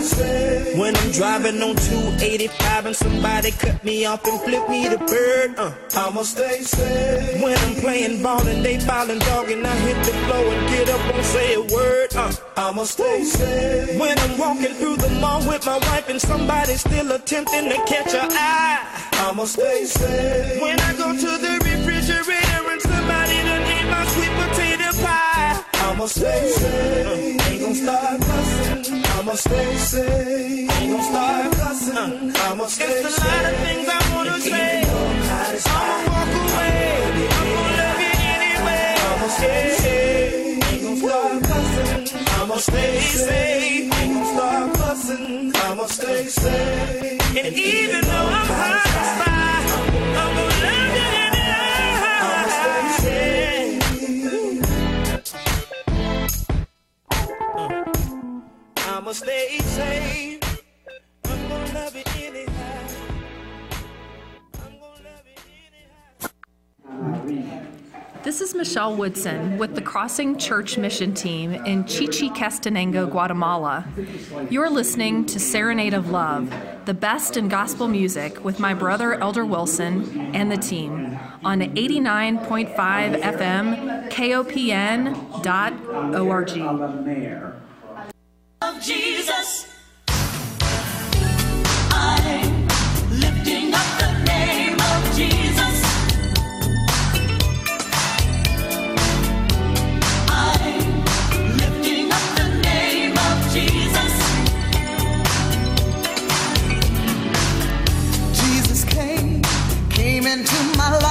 Safe. When I'm driving on 285 and somebody cut me off and flip me the bird, uh, I'ma stay safe. When I'm playing ball and they ballin' dog and I hit the floor and get up and say a word, uh, I'ma stay safe. When I'm walking through the mall with my wife and somebody's still attempting to catch her eye, I'ma stay safe. When I go to the refrigerator and somebody done ate my sweet potato pie, I'ma stay safe. Ain't gon' start fussing. I'ma stay safe. Ain't gon' start fussing. I'ma stay safe. It's a lot of things I wanna say. I'ma walk away. I'm gonna love you anyway. I'ma stay safe. Ain't gon' start fussing. I'ma stay safe. Ain't gon' start fussing. I'ma stay safe. And even though I'm high I'ma stay safe. I'm gonna love it anyhow. This is Michelle Woodson with the Crossing Church Mission Team in Chichicastenango, Guatemala. You're listening to Serenade of Love, the best in gospel music with my brother Elder Wilson and the team on 89.5 FM KOPN.org. of Jesus. I'm lifting up the name of Jesus. I'm lifting up the name of Jesus. Jesus came, came into my life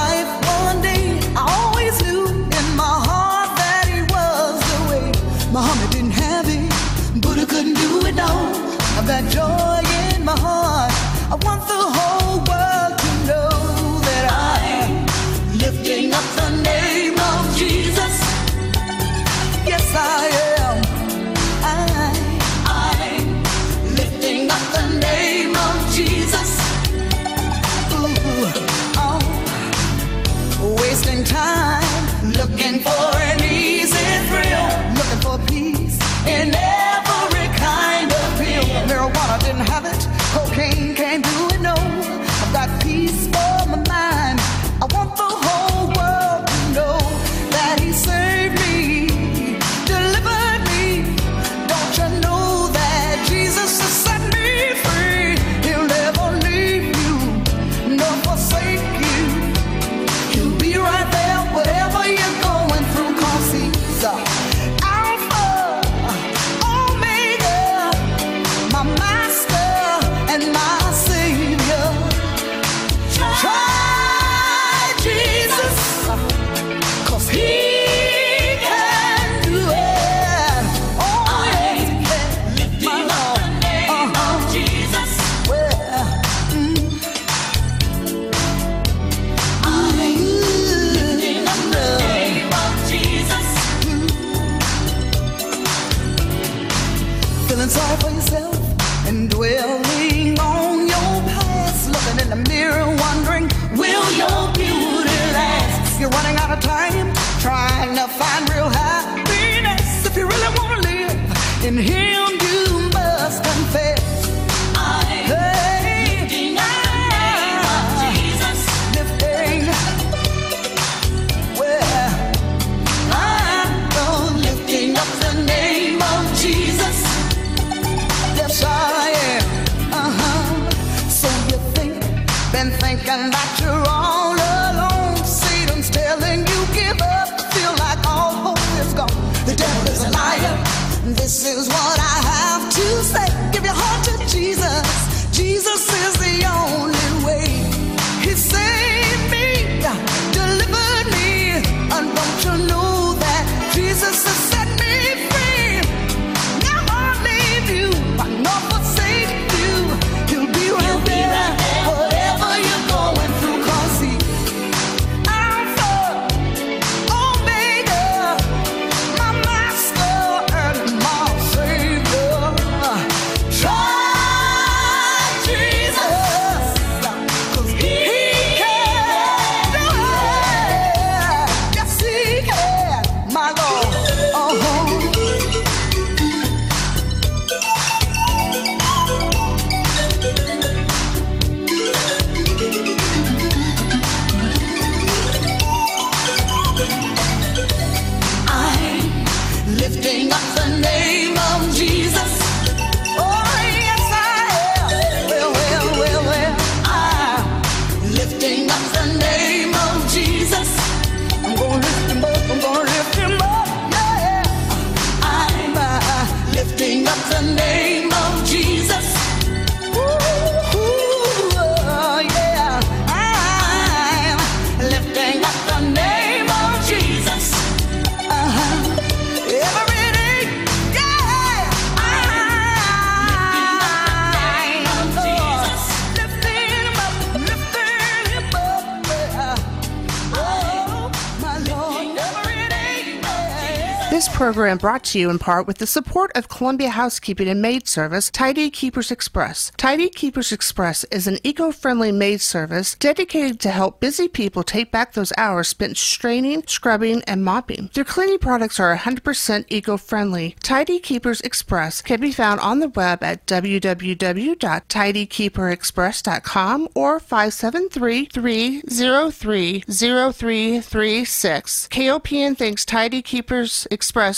program brought to you in part with the support of Columbia Housekeeping and Maid Service, Tidy Keepers Express. Tidy Keepers Express is an eco-friendly maid service dedicated to help busy people take back those hours spent straining, scrubbing, and mopping. Their cleaning products are 100% eco-friendly. Tidy Keepers Express can be found on the web at www.tidykeeperexpress.com or 573-303-0336. KOPN thanks Tidy Keepers Express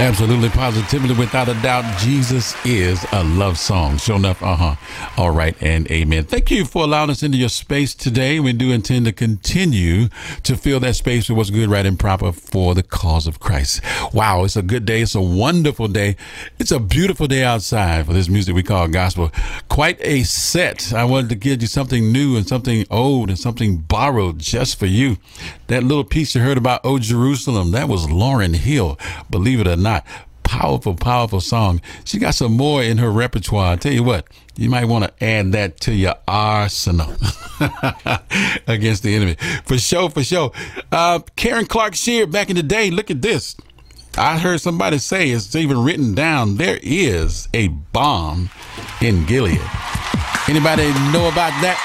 Absolutely, positively, without a doubt, Jesus is a love song. Sure enough, uh huh. All right, and amen. Thank you for allowing us into your space today. We do intend to continue to fill that space with what's good, right, and proper for the cause of Christ. Wow, it's a good day. It's a wonderful day. It's a beautiful day outside for this music we call gospel. Quite a set. I wanted to give you something new and something old and something borrowed just for you. That little piece you heard about Oh Jerusalem, that was Lauryn Hill. Believe it or not. Powerful, powerful song. She got some more in her repertoire. I tell you what, you might want to add that to your arsenal against the enemy. For sure, for sure. Uh, Karen Clark Sheard, back in the day, look at this. I heard somebody say it's even written down. There is a balm in Gilead. Anybody know about that?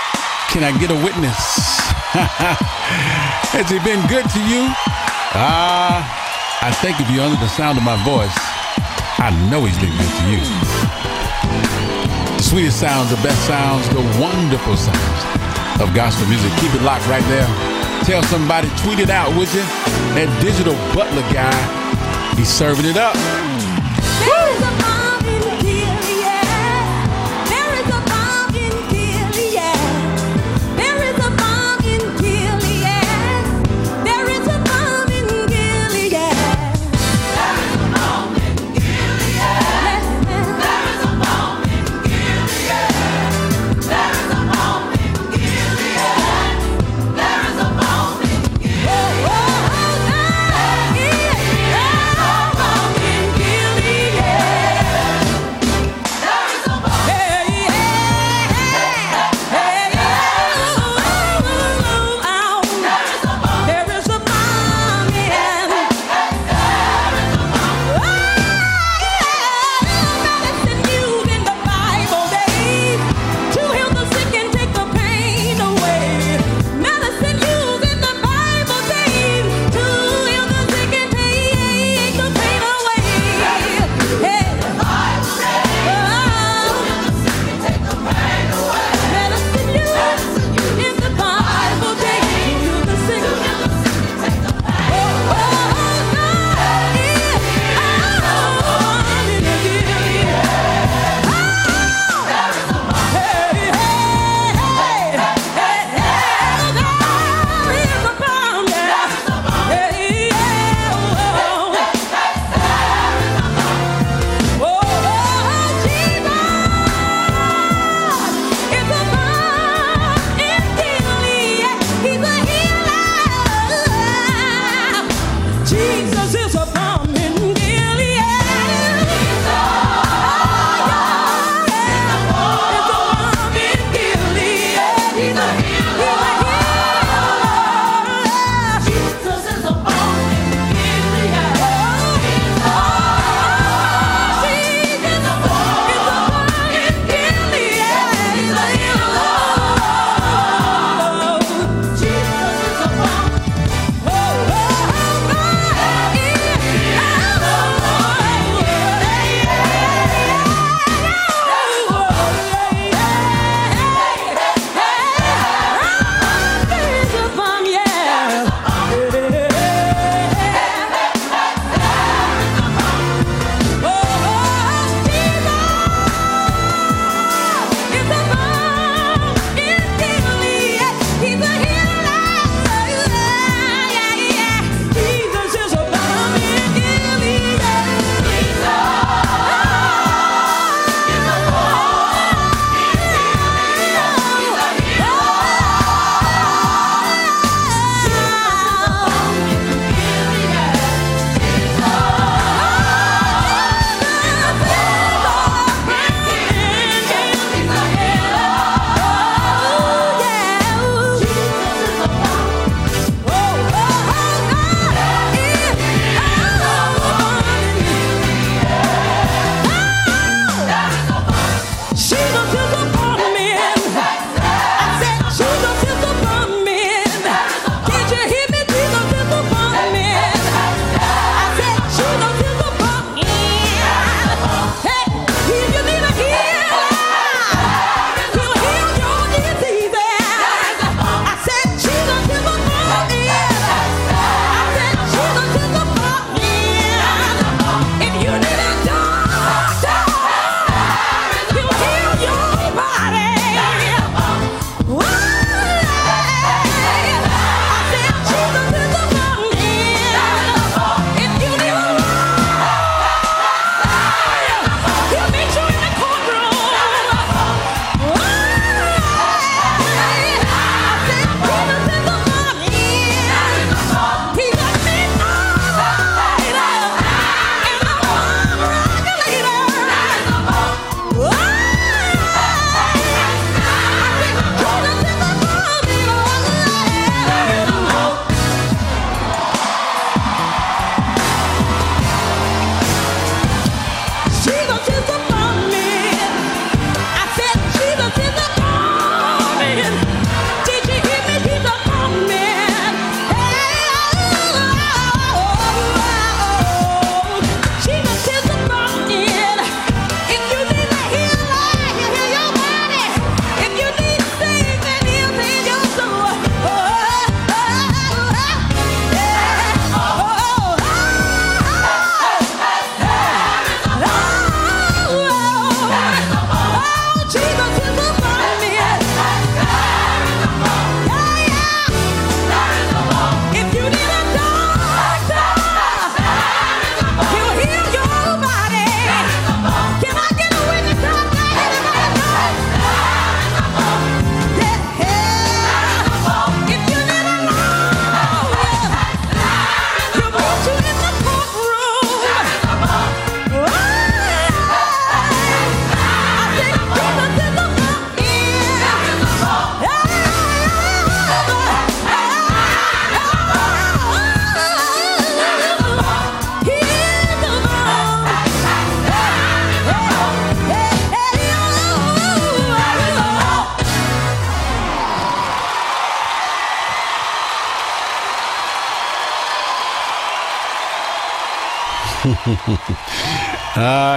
Can I get a witness? Has he been good to you? Ah, think if you're under the sound of my voice, I know he's been good to you. The sweetest sounds, the best sounds, the wonderful sounds of gospel music. Keep it locked right there. Tell somebody, tweet it out, would you? That digital butler guy, he's serving it up.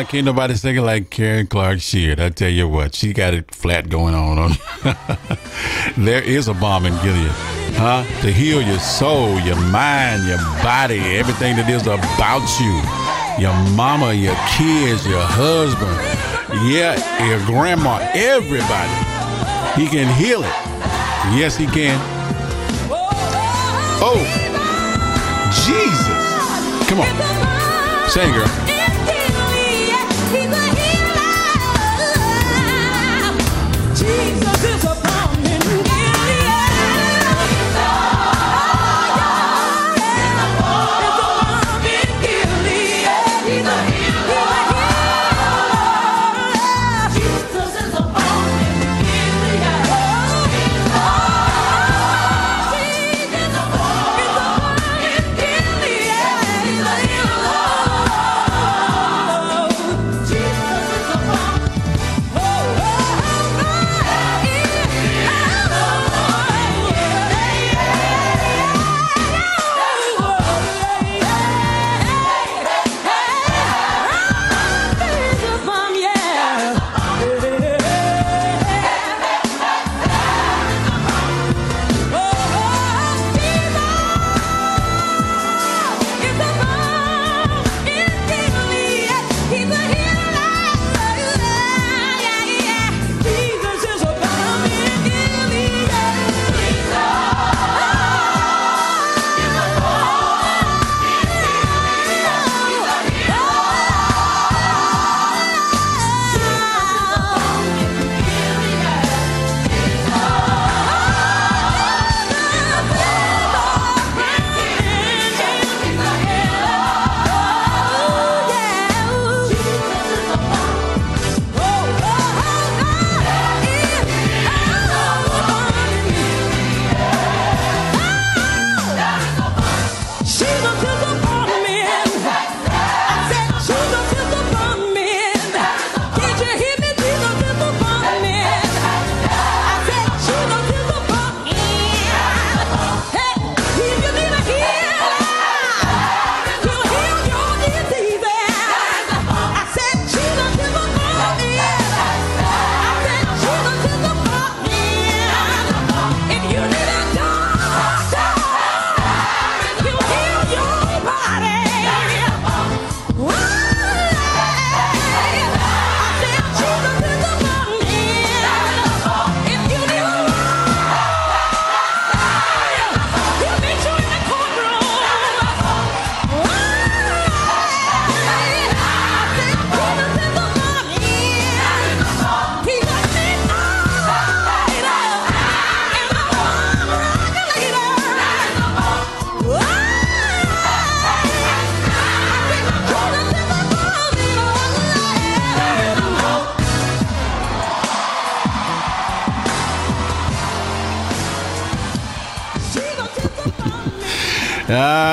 Can't nobody sing it like Karen Clark Sheard. I tell you what, she got it flat going on. there is a balm in Gilead, huh? To heal your soul, your mind, your body, everything that is about you. Your mama, your kids, your husband, yeah, your grandma, everybody. He can heal it. Yes, he can. Oh, Jesus. Come on. Sing, girl.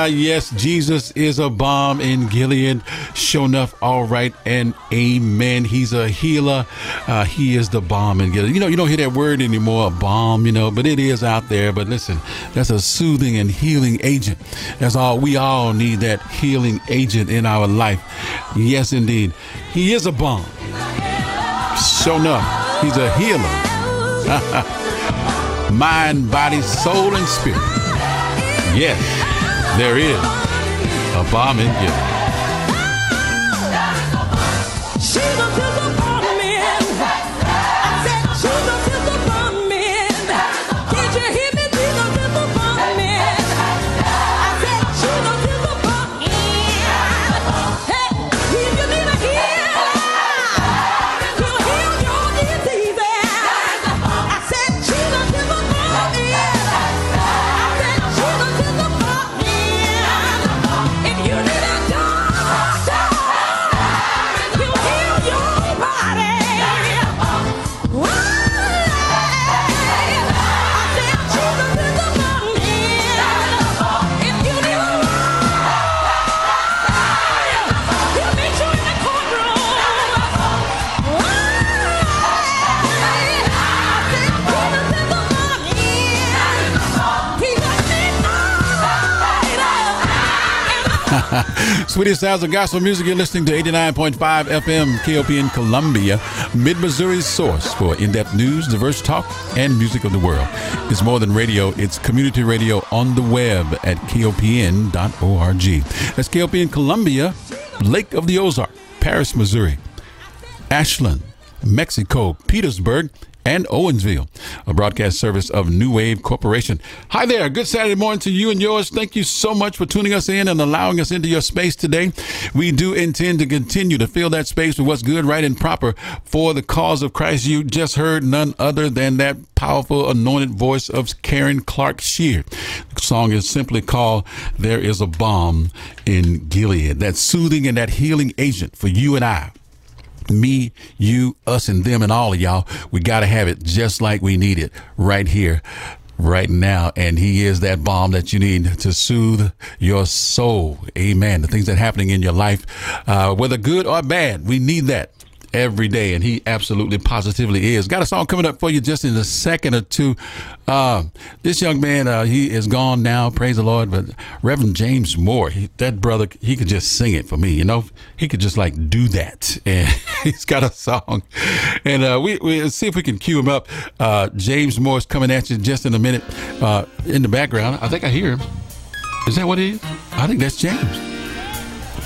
Yes, Jesus is a balm in Gilead. Sure enough, all right and amen. He's a healer. Uh, he is the balm in Gilead. You know, you don't hear that word anymore, a balm, you know, but it is out there. But listen, that's a soothing and healing agent. That's all. We all need that healing agent in our life. Yes, indeed. He is a balm. Sure enough, he's a healer. Mind, body, soul, and spirit. Yes, there is a balm in Gilead. Sweetie sounds of gospel music. You're listening to 89.5 FM KOPN Columbia, Mid Missouri's source for in depth news, diverse talk, and music of the world. It's more than radio, it's community radio on the web at kopn.org. That's KOPN Columbia, Lake of the Ozark, Paris, Missouri, Ashland, Mexico, Petersburg, and Owensville, a broadcast service of New Wave Corporation. Hi there. Good Saturday morning to you and yours. Thank you so much for tuning us in and allowing us into your space today. We do intend to continue to fill that space with what's good, right, and proper for the cause of Christ. You just heard none other than that powerful anointed voice of Karen Clark Sheard. The song is simply called There is a Balm in Gilead. That soothing and that healing agent for you and I me, you, us, and them, and all of y'all. We got to have it just like we need it right here, right now. And He is that balm that you need to soothe your soul. Amen. The things that are happening in your life, uh, whether good or bad, we need that every day, and he absolutely positively is. Got a song coming up for you just in a second or two. Uh, this young man, uh, he is gone now, praise the Lord. But Reverend James Moore, he, that brother, he could just sing it for me. You know, he could just like do that, and he's got a song. And uh, we we see if we can cue him up. Uh, James Moore's coming at you just in a minute. Uh, in the background, I think I hear him. Is that what it is? I think that's James.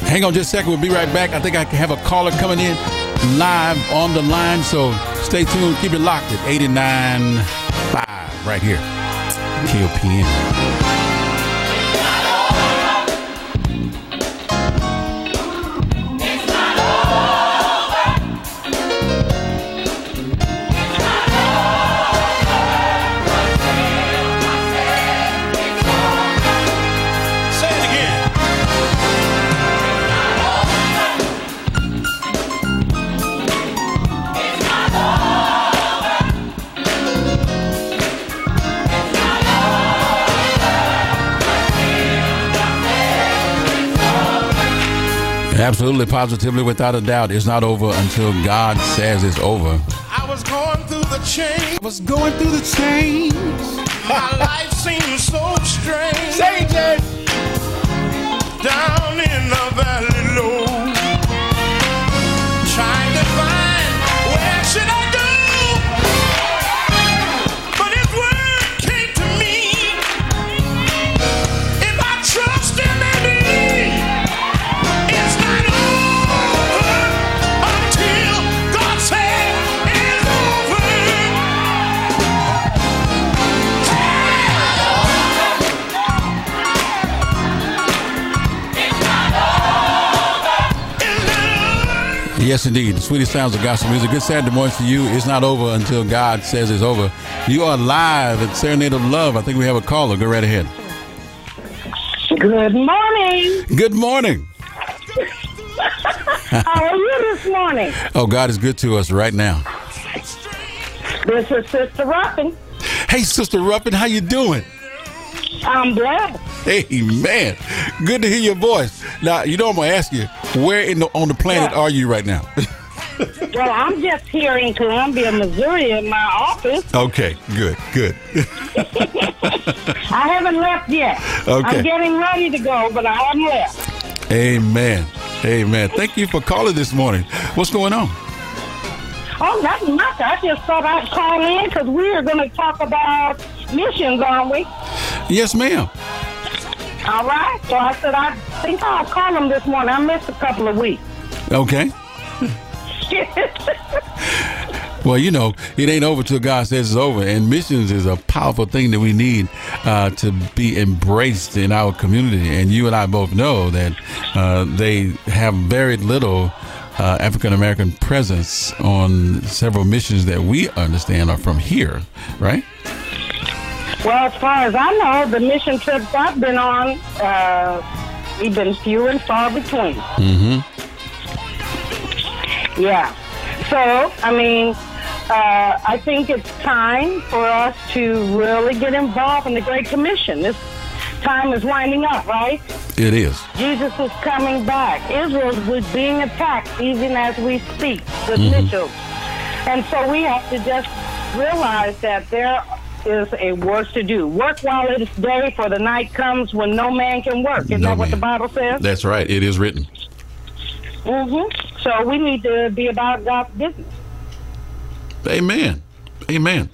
Hang on just a second. We'll be right back. I think I have a caller coming in live on the line. So stay tuned. Keep it locked at 89.5 right here. KOPN. Absolutely, positively, without a doubt, it's not over until God says it's over. I was going through the change. I was going through the change. My life seems so strange. Say it, Down in the valley low. Yes, indeed. The sweetest sounds of gospel music. Good Saturday morning to you. It's not over until God says it's over. You are live at Serenade of Love. I think we have a caller. Go right ahead. Good morning. Good morning. How are you this morning? Oh, God is good to us right now. This is Sister Ruffin. Hey, Sister Ruffin, how you doing? I'm blessed. Hey, man. Good to hear your voice. Now, you know I'm going to ask you, where in the, on the planet are you right now? Well, I'm just here in Columbia, Missouri, in my office. okay, good, good. I haven't left yet. Okay. I'm getting ready to go, but I haven't left. Amen. Amen. Thank you for calling this morning. What's going on? Oh, nothing much. I just thought I'd call in because we are going to talk about missions, aren't we? Yes, ma'am. All right. So I said I think I'll call them this morning. I missed a couple of weeks. Okay. Well, you know, it ain't over till God says it's over. And missions is a powerful thing that we need uh, to be embraced in our community. And you and I both know that uh, they have very little uh, African American presence on several missions that we understand are from here, right? Well, as far as I know, the mission trips I've been on, uh, we've been few and far between. Mm-hmm. Yeah. So, I mean, uh, I think it's time for us to really get involved in the Great Commission. This time is winding up, right? It is. Jesus is coming back. Israel was being attacked even as we speak with Mhm. missiles. And so we have to just realize that there is a work to do. Work while it is day, for the night comes when no man can work. Isn't No that what the. Bible says? That's right. It is written. hmm So we need to be about God's business. Amen. Amen.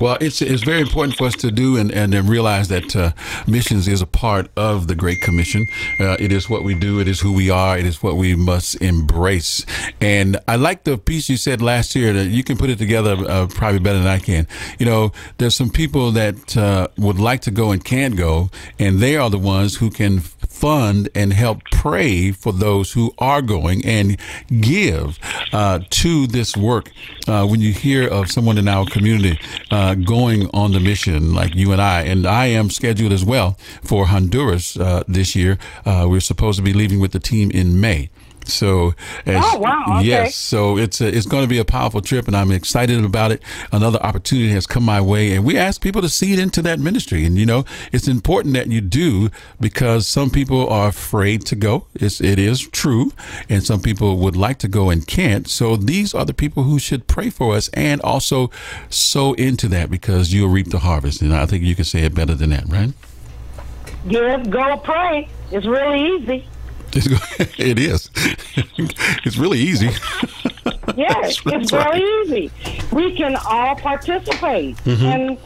Well, it's it's very important for us to do and, and realize that uh, missions is a part of the Great Commission. Uh, it is what we do. It is who we are. It is what we must embrace. And I like the piece you said last year that you can put it together uh, probably better than I can. You know, there's some people that uh, would like to go and can't go, and they are the ones who can fund and help pray for those who are going and give uh, to this work. Uh, when you hear of someone in our community uh, going on the mission, like you and I, and I am scheduled as well for Honduras uh, this year. Uh, we're supposed to be leaving with the team in May. So, as, Oh, wow, okay. yes, so it's a, it's going to be a powerful trip, and I'm excited about it. Another opportunity has come my way, and we ask people to seed into that ministry. And you know, it's important that you do because some people are afraid to go. It's it is true, and some people would like to go and can't. So these are the people who should pray for us and also sow into that because you'll reap the harvest. And I think you can say it better than that, right? Give, go pray. It's really easy. It is. it's really easy. Yes, it's right. very easy. We can all participate. Mhm. And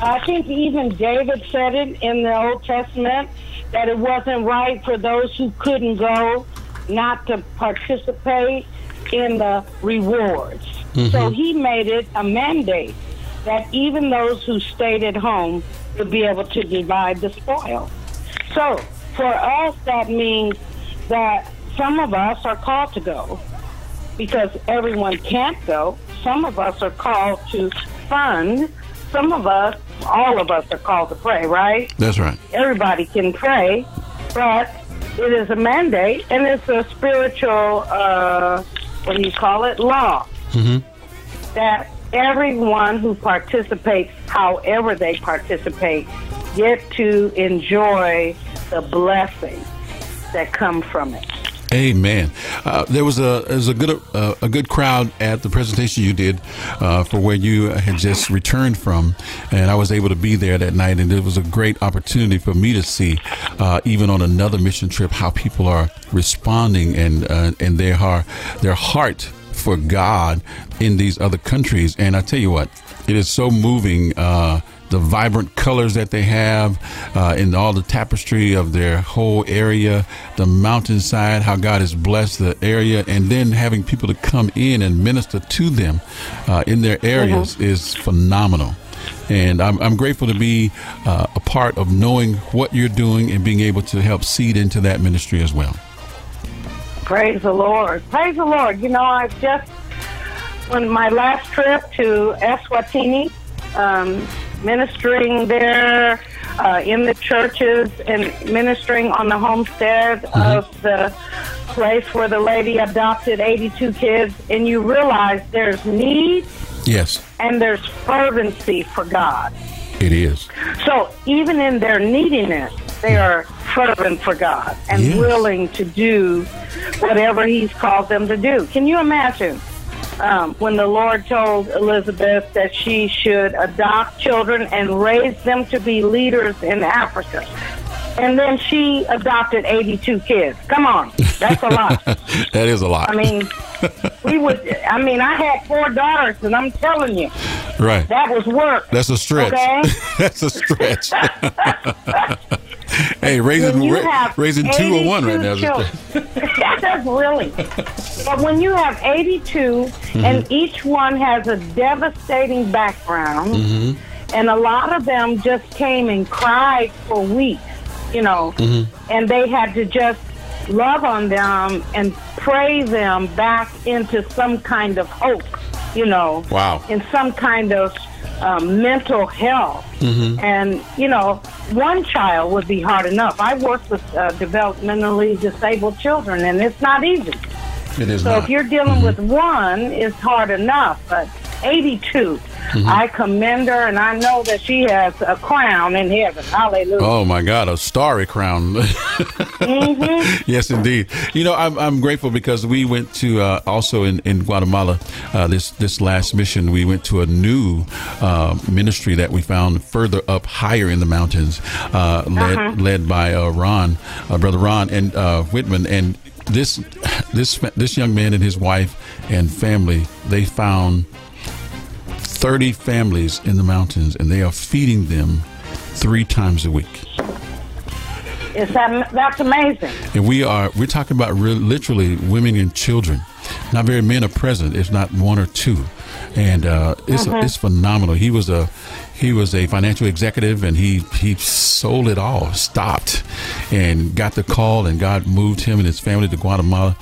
I think even David said it in the Old Testament that it wasn't right for those who couldn't go not to participate in the rewards. Mhm. So he made it a mandate that even those who stayed at home would be able to divide the spoil. So for us, that means that some of us are called to go because everyone can't go. Some of us are called to fund. Some of us, all of us, are called to pray, right? That's right. Everybody can pray, but it is a mandate and it's a spiritual, uh, what do you call it, law Mm-hmm. that everyone who participates, however they participate, get to enjoy the blessings that come from it. Amen. Uh, there was a was a good uh, a good crowd at the presentation you did uh, for where you had just returned from, and I was able to be there that night, and it was a great opportunity for me to see, uh, even on another mission trip, how people are responding and uh, and their heart their heart for God in these other countries. And I tell you what, it is so moving. Uh, the vibrant colors that they have uh, in all the tapestry of their whole area, the mountainside, how God has blessed the area, and then having people to come in and minister to them uh, in their areas is phenomenal. And I'm, I'm grateful to be uh, a part of knowing what you're doing and being able to help seed into that ministry as well. Praise the Lord. Praise the Lord. You know, I've just, on my last trip to Eswatini, um, ministering there uh, in the churches and ministering on the homestead of the place where the lady adopted 82 kids, and you realize there's need Yes, and there's fervency for God. it is. So even in their neediness, they are fervent for God and Yes. willing to do whatever He's called them to do. Can you imagine um, when the Lord told Elizabeth that she should adopt children and raise them to be leaders in Africa? And then she adopted 82 kids. Come on, that's a lot. that is a lot. I mean, we would. I mean, I had four daughters, and I'm telling you, right. that was work. That's a stretch. Okay. That's a stretch. hey, raising ra- raising two or one right now. 82 is a stretch. children- That's really. But when you have 82 and each one has a devastating background, Mhm. and a lot of them just came and cried for weeks, you know, Mhm. and they had to just love on them and pray them back into some kind of hope, you know, Wow. in some kind of um, mental health. Mhm. And, you know, one child would be hard enough. I work with uh, developmentally disabled children, and it's not easy. It is so not. if you're dealing with one, it's hard enough. But 82. Mhm. I commend her, and I know that she has a crown in heaven. Hallelujah. Oh my God, a starry crown. Mm-hmm. yes, indeed. You know, I'm, I'm grateful because we went to uh, also in, in Guatemala uh, this this last mission. We went to a new uh, ministry that we found further up higher in the mountains, uh, led Uh-huh. led by uh, Ron, uh, brother Ron and uh, Whitman, and this this this young man and his wife and family they found 30 families in the mountains and they are feeding them three times a week. Is that that's amazing? and we are we're talking about real, literally women and children. Not very men are present if not one or two. And uh, it's Mhm. it's phenomenal. He was a he was a financial executive and he he sold it all stopped and got the call and God moved him and his family to Guatemala.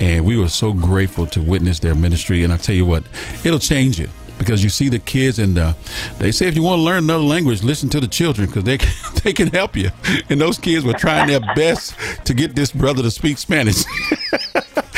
And we were so grateful to witness their ministry. And I tell you what it'll change you because you see the kids and uh, they say if you want to learn another language listen to the children because they they can help you and those kids were trying their best to get this brother to speak Spanish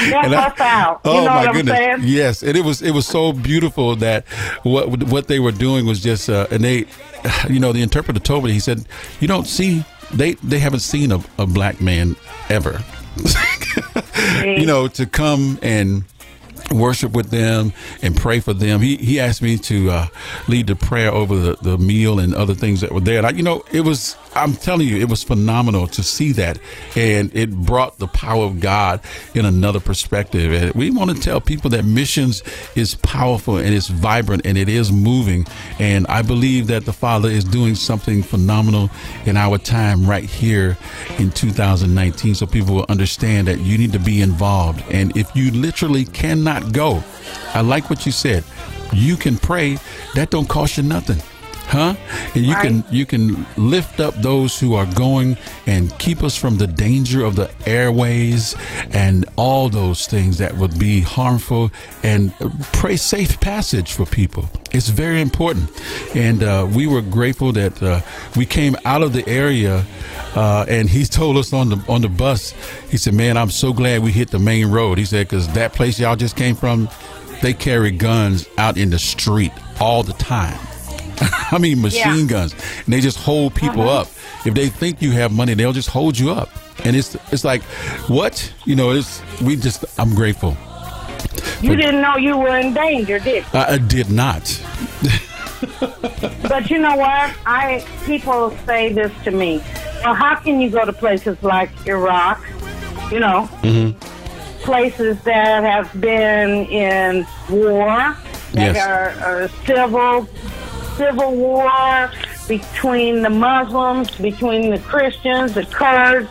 And I- oh know my what I'm goodness! saying? Yes, and it was it was so beautiful that what what they were doing was just uh, and they, you know, the interpreter told me he said, "You don't see they they haven't seen a, a black man ever, you know, to come and." Worship with them and pray for them. He he asked me to uh, lead the prayer over the, the meal and other things that were there. And I, you know, it was I'm telling you, it was phenomenal to see that, and it brought the power of God in another perspective. And we want to tell people that missions is powerful and it's vibrant and it is moving. And I believe that the Father is doing something phenomenal in our time right here in 2019, so people will understand that you need to be involved. And if you literally cannot go, I like what you said. You can pray. That don't cost you nothing huh? And you can you can lift up those who are going and keep us from the danger of the airways and all those things that would be harmful and pray safe passage for people. It's very important. And uh, we were grateful that uh, we came out of the area uh, and he told us on the on the bus he said man i'm so glad we hit the main road. He said because that place y'all just came from they carry guns out in the street all the time I mean, machine Yeah. guns, and they just hold people Uh-huh. up. If they think you have money, they'll just hold you up, and it's it's like, what you know? It's we just. I'm grateful. You didn't know you were in danger, did you? I, I did not. But you know what? I people say this to me. Well, how can you go to places like Iraq? You know, Mm-hmm. places that have been in war, that Yes. are, are civil civil war between the Muslims, between the Christians, the Kurds.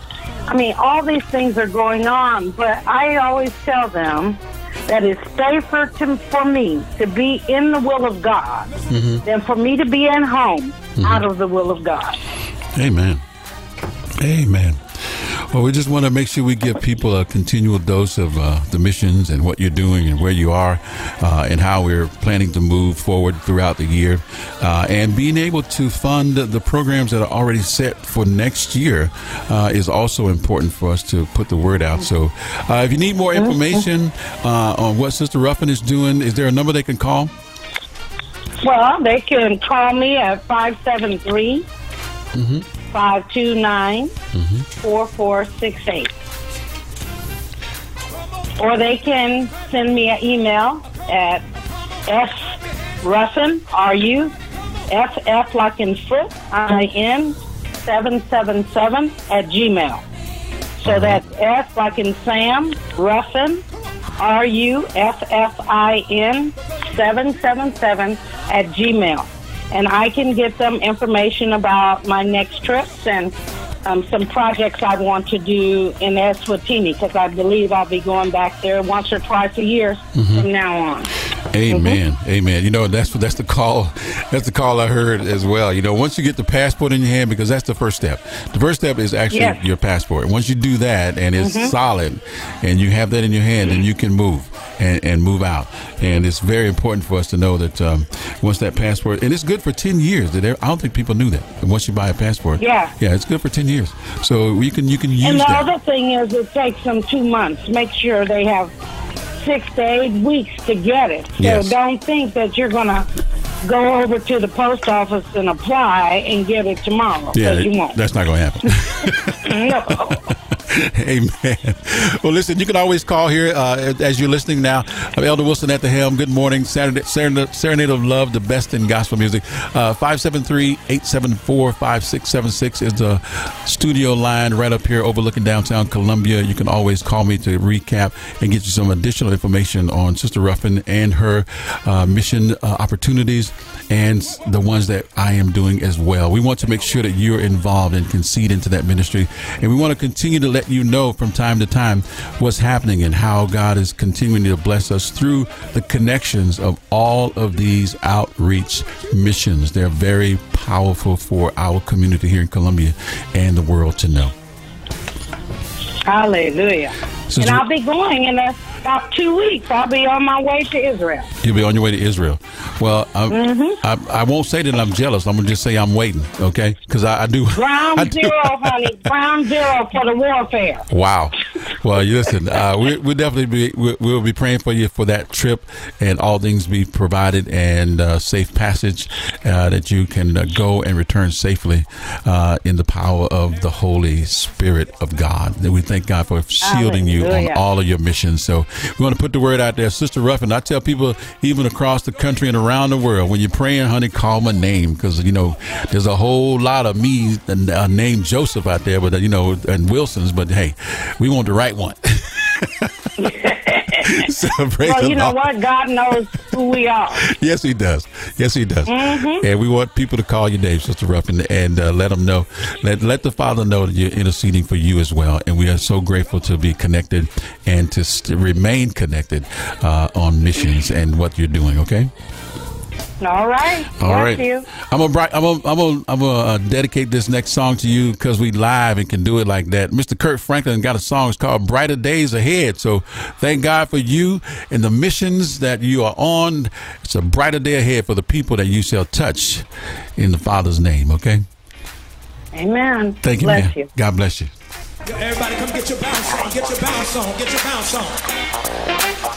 I mean, all these things are going on, but I always tell them that it's safer to, for me to be in the will of God Mhm. than for me to be at home out of the will of God. Amen. Amen. Well, we just want to make sure we give people a continual dose of uh, the missions and what you're doing and where you are uh, and how we're planning to move forward throughout the year. Uh, and being able to fund the programs that are already set for next year uh, is also important for us to put the word out. So uh, if you need more information uh, on what Sister Ruffin is doing, is there a number they can call? Well, they can call me at 573 Mm-hmm. 529 Mm-hmm. 4468. Or they can send me an email at sruffin, R-U, F-F like in foot, I-N, 777 at Gmail. So that's S like in Sam, Ruffin, R-U-F-F-I-N, 777 at Gmail. And I can get them information about my next trips and um, some projects I want to do in Eswatini because I believe I'll be going back there once or twice a year Mhm. from now on. Amen. Amen. You know, that's that's the call. That's the call I heard as well. You know, once you get the passport in your hand, because that's the first step. The first step is actually Yes. your passport. Once you do that and it's Mhm. solid and you have that in your hand, then you can move and, and move out. And it's very important for us to know that um, once that passport, and it's good for 10 years. That I don't think people knew that. And once you buy a passport, Yeah. yeah, it's good for 10 years. So you can you can use And the that. other thing is, it takes them two months. Make sure they have six to eight weeks to get it. So Yes. don't think that you're going to go over to the post office and apply and get it tomorrow. Yeah, you won't. that's not going to happen. no. Amen. Well, listen, you can always call here uh, as you're listening now. I'm Elder Wilson at the helm. Good morning. Saturday, Serenade, of Love, the best in gospel music. Uh, 573-874-5676 is the studio line right up here overlooking downtown Columbia. You can always call me to recap and get you some additional information on Sister Ruffin and her uh, mission uh, opportunities and the ones that I am doing as well. We want to make sure that you're involved and can seed into that ministry. And we want to continue to let you know from time to time what's happening and how God is continuing to bless us through the connections of all of these outreach missions. They're very powerful for our community here in Columbia and the world to know. Hallelujah. Sister- and I'll be going in a, about two weeks. I'll be on my way to Israel. You'll be on your way to Israel. Well, I'm- Mm-hmm. I, I won't say that I'm jealous. I'm gonna just say I'm waiting, okay? Because I, I do. I Ground do- zero, honey. Ground zero for the warfare. Wow. Well, listen, uh, we, we'll definitely be, we, we'll be praying for you for that trip and all things be provided and uh, safe passage uh, that you can uh, go and return safely uh, in the power of the Holy Spirit of God. And we thank God for shielding you on all of your missions. So we want to put the word out there. Sister Ruffin, I tell people even across the country and around the world, when you're praying, honey, call my name because, you know, there's a whole lot of me uh, named Joseph out there, but, uh, you know, and Wilson's, but hey, we want the right one. so well, you know what? God knows who we are. Yes, he does. Yes, he does. Mhm. And we want people to call your name, Sister Ruffin, and uh, let them know. Let let the Father know that you're interceding for you as well. And we are so grateful to be connected and to st- remain connected uh, on missions and what you're doing. Okay. All right. All Bless right. you. I'm gonna, I'm gonna, I'm gonna, I'm gonna uh, dedicate this next song to you because we live and can do it like that. Mr. Kirk Franklin got a song. It's called "Brighter Days Ahead." So thank God for you and the missions that you are on. It's a brighter day ahead for the people that you shall touch in the Father's name. Okay. Amen. Thank you, Bless man. you. God bless you. Everybody come get your bounce on, get your bounce on, get your bounce on.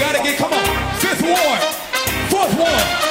Gotta get, come on. Fifth ward, fourth ward.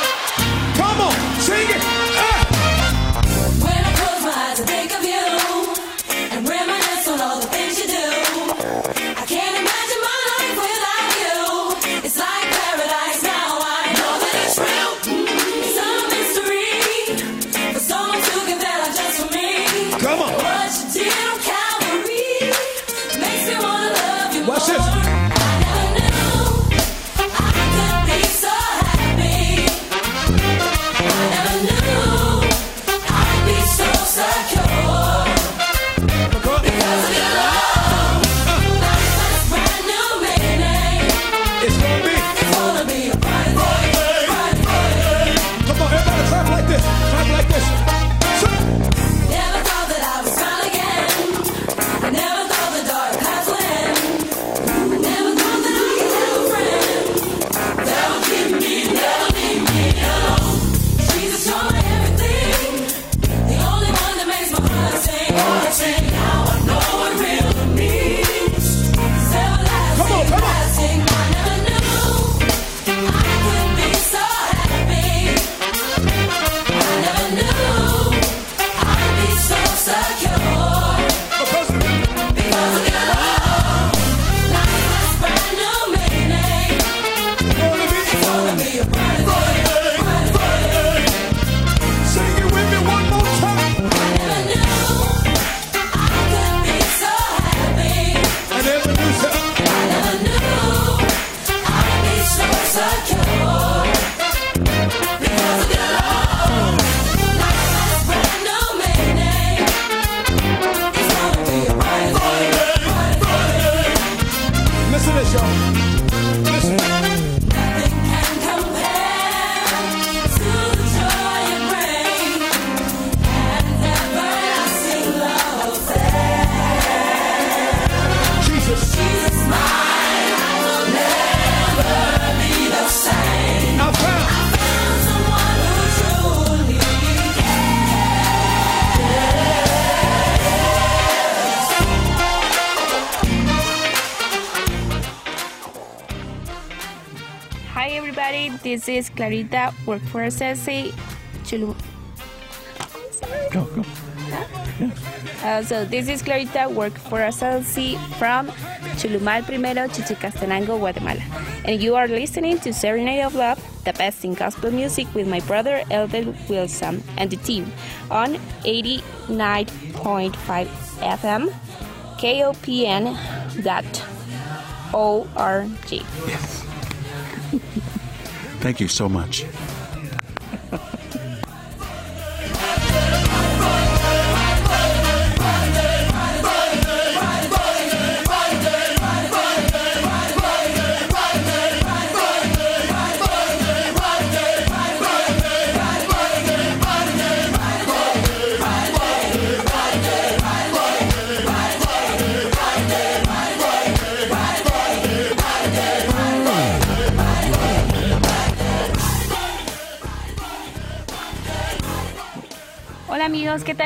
Clarita, work for SSC. Chulu. Go, go. Uh, so this is Clarita, work for SLC from Chulumal Primero, Chichicastenango, Guatemala. And you are listening to Serenade of Love, the best in gospel music with my brother Elder Wilson and the team on 89.5 FM, KOPN.org. Yes. Thank you so much.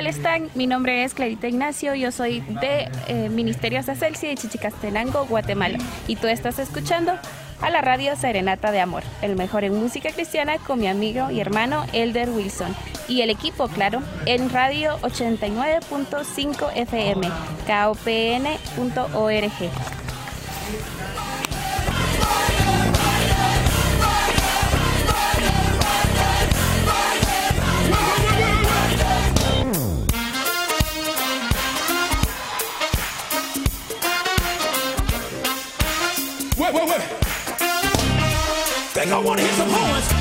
Tal están? Mi nombre es Clarita Ignacio, yo soy de eh, Ministerios de Celsi de Chichicastenango, Guatemala. Y tú estás escuchando a la radio Serenata de Amor, el mejor en música cristiana con mi amigo y hermano Elder Wilson. Y el equipo, claro, en radio 89.5 FM, kopn.org. I want to hit some horns.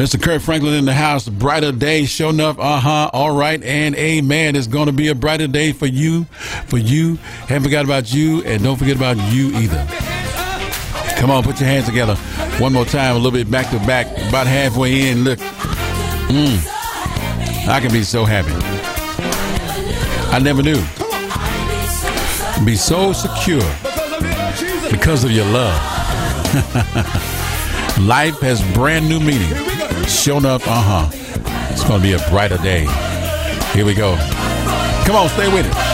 Mr. Kirk Franklin in the house. Brighter day, sure enough. Uh huh. All right. And amen. It's going to be a brighter day for you. For you. Haven't forgot about you. And don't forget about you either. Come on, put your hands together. One more time, a little bit back to back. About halfway in. Look. Mm. I can be so happy. I never knew. Be so secure because of your love. Life has brand new meaning. Shown up, uh huh. It's going to be a brighter day. Here we go. Come on, stay with it.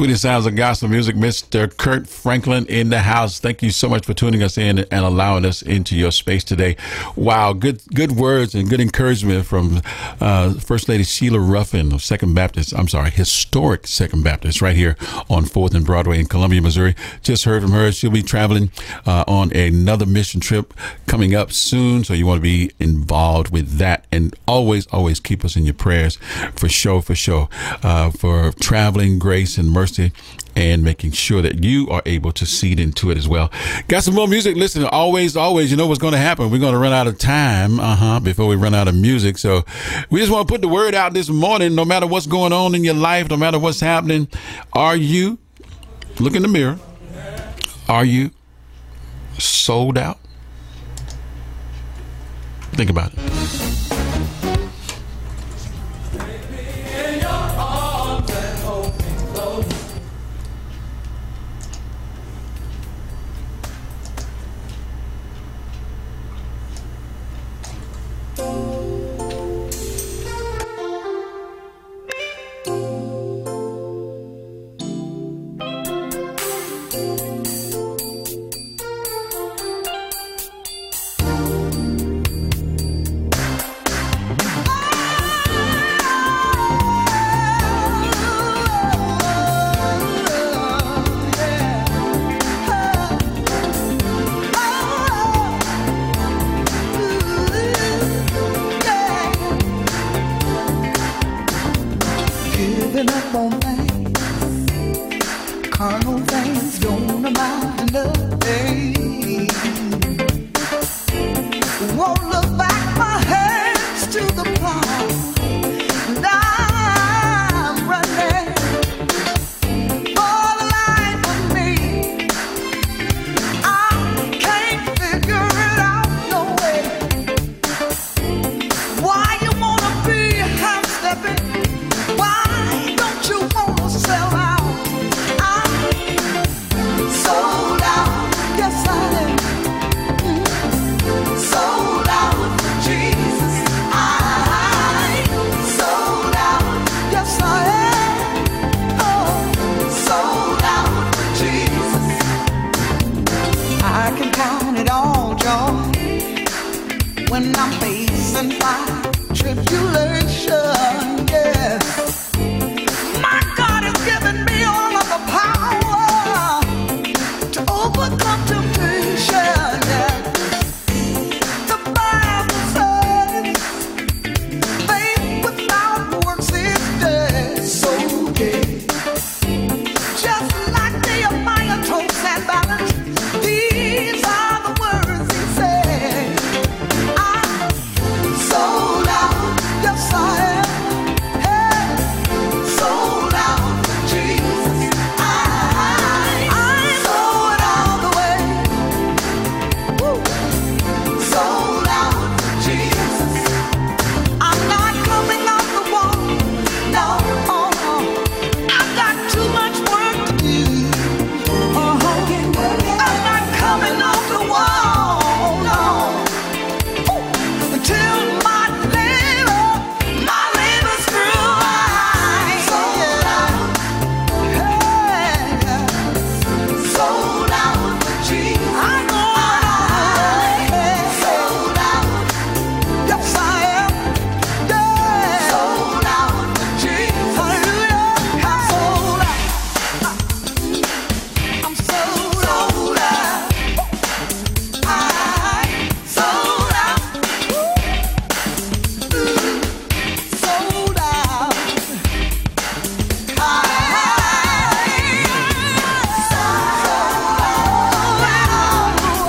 Sweetest sounds of gospel music, Mr. Kirk Franklin in the house. Thank you so much for tuning us in and allowing us into your space today. Wow, good good words and good encouragement from uh, First Lady Sheila Ruffin of Second Baptist. I'm sorry, historic Second Baptist, right here on Fourth and Broadway in Columbia, Missouri. Just heard from her. She'll be traveling uh, on another mission trip coming up soon, so you want to be involved with that. And always, always keep us in your prayers for show, for show, uh, for traveling grace and mercy and making sure that you are able to seed into it as well. Got some more music. Listen, always, always, you know what's going to happen. We're going to run out of time, uh huh, before we run out of music. So we just want to put the word out this morning. No matter what's going on in your life, no matter what's happening, are you, look in the mirror, are you sold out? Think about it.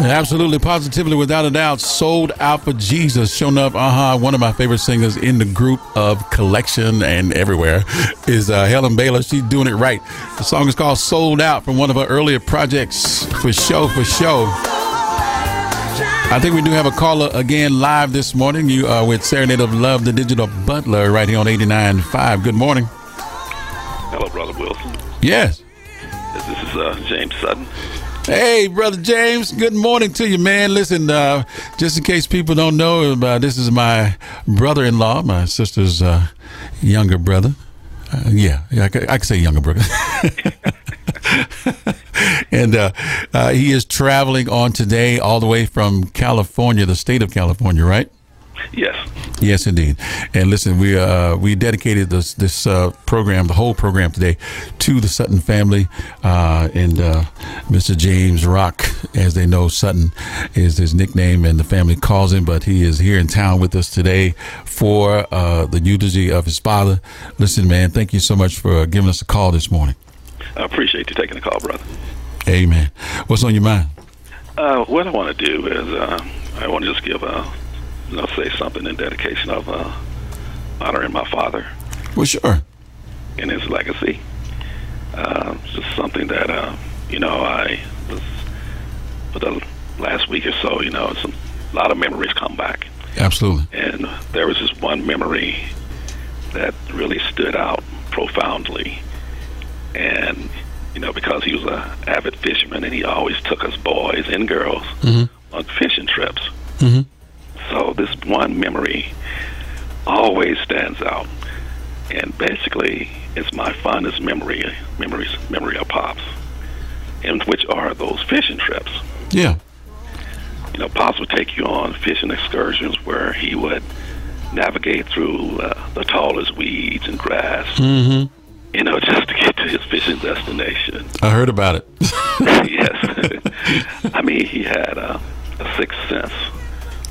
Absolutely, positively, without a doubt, sold out for Jesus. Shown up, uh huh. One of my favorite singers in the group of Collection and everywhere is uh, Helen Baylor. She's doing it right. The song is called Sold Out from one of her earlier projects. For show, for show. I think we do have a caller again live this morning. You are with Serenade of Love, the digital butler, right here on 89.5. Good morning. Hello, Brother Wilson. Yes. This is uh, James Sutton. Hey, brother James. Good morning to you, man. Listen, uh, just in case people don't know, uh, this is my brother-in-law, my sister's uh, younger brother. Uh, yeah, I, c- I can say younger brother. and uh, uh, he is traveling on today all the way from California, the state of California, right? Yes. Yes, indeed. And listen, we uh, we dedicated this this uh, program, the whole program today, to the Sutton family uh, and uh, Mr. James Rock, as they know, Sutton is his nickname, and the family calls him. But he is here in town with us today for uh, the eulogy of his father. Listen, man, thank you so much for giving us a call this morning. I appreciate you taking the call, brother. Amen. What's on your mind? Uh, what I want to do is uh, I want to just give a, you know, say something in dedication of uh, honoring my father Well, sure. and his legacy. Uh, it's just something that, uh, you know, I was, for the last week or so, you know, some, a lot of memories come back. Absolutely. And there was this one memory that really stood out profoundly. And, you know, because he was an avid fisherman and he always took us boys and girls Mm-hmm. on fishing trips. Mm-hmm. So this one memory always stands out. And basically, it's my fondest memory, memories, memory of Pops, and which are those fishing trips. Yeah. You know, Pops would take you on fishing excursions where he would navigate through uh, the tallest weeds and grass, Mm-hmm. you know, just to get to his fishing destination. I heard about it. yes. I mean, he had a, a sixth sense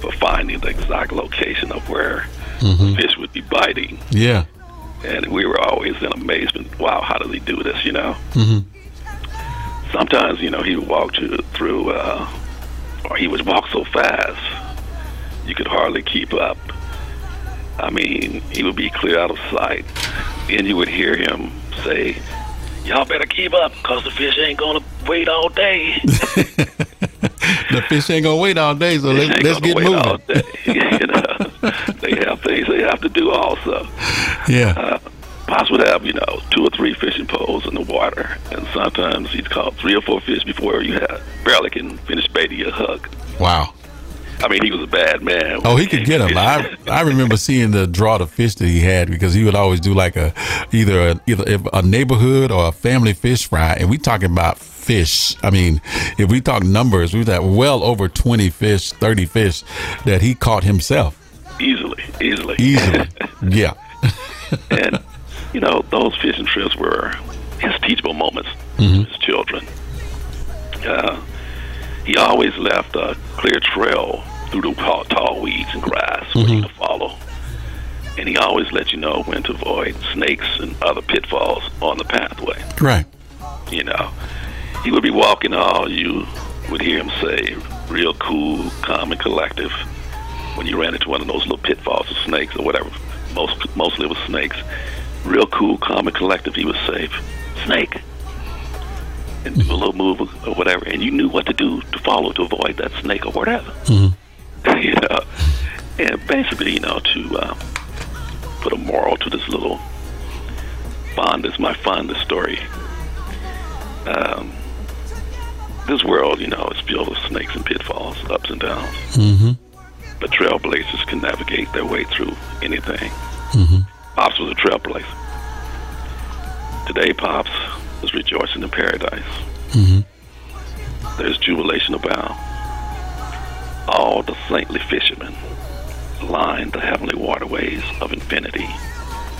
for finding the exact location of where Mhm. fish would be biting. Yeah. And we were always in amazement. Wow, how does he do this? You know. Mm-hmm. Sometimes, you know, he would walk to, through, uh, or he would walk so fast, you could hardly keep up. I mean, he would be clear out of sight, and you would hear him say, "Y'all better keep up, cause the fish ain't gonna wait all day." The fish ain't gonna wait all day, so let's, let's get moving. you know, they have things they have to do also. Yeah. Uh, Pops would have, you know, two or three fishing poles in the water, and sometimes he'd caught three or four fish before you had barely can finish baiting a hook. Wow. I mean, he was a bad man. Oh, he could get them. I I remember seeing the draw of fish that he had because he would always do like a either a, either a neighborhood or a family fish fry, and we talking about fish. I mean, if we talk numbers, we've got well over twenty fish, thirty fish that he caught himself easily, easily, easily. yeah. and you know, those fishing trips were his teachable moments Mhm. to his children. Uh, he always left a clear trail through the tall, tall weeds and grass for you to follow. And he always let you know when to avoid snakes and other pitfalls on the pathway. Right. You know, he would be walking all you would hear him say, real cool, calm, and collective. When you ran into one of those little pitfalls of snakes or whatever, most mostly it was snakes. Real cool, calm, and collective. He was safe. "Snake," and do a little move or whatever, and you knew what to do to follow to avoid that snake or whatever. you know, and basically, you know, to uh, put a moral to this little fondest, my fondest story. Um, this world, you know, is filled with snakes and pitfalls, ups and downs. Mm-hmm. But trailblazers can navigate their way through anything. Mm-hmm. Pops was a trailblazer. Today, Pops is rejoicing in paradise. Mm-hmm. There's jubilation abound. All the saintly fishermen line the heavenly waterways of infinity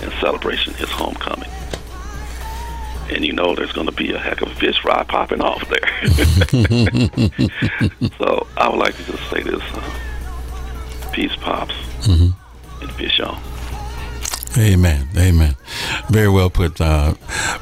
in celebration of his homecoming. And you know there's going to be a heck of a fish fry popping off there. so I would like to just say this. Uh, peace, Pops, Mhm. and fish on. Amen. Amen. Very well put, uh,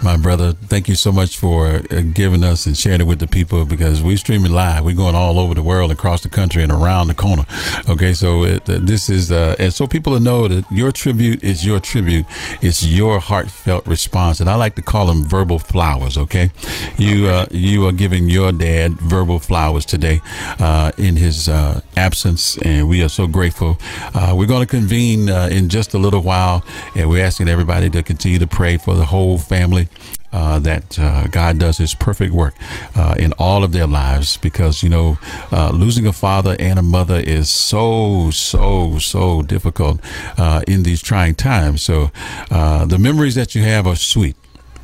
my brother. Thank you so much for uh, giving us and sharing it with the people because we're streaming live. We're going all over the world, across the country, and around the corner. Okay, so it, this is, uh, and so people know that your tribute is your tribute. It's your heartfelt response, and I like to call them verbal flowers. Okay, you uh, you are giving your dad verbal flowers today uh, in his uh, absence, and we are so grateful. Uh, we're going to convene in just a little while, and we're asking everybody to continue to pray for the whole family. Uh, that uh, God does His perfect work uh, in all of their lives because, you know, uh, losing a father and a mother is so, so, so difficult uh, in these trying times. So uh, the memories that you have are sweet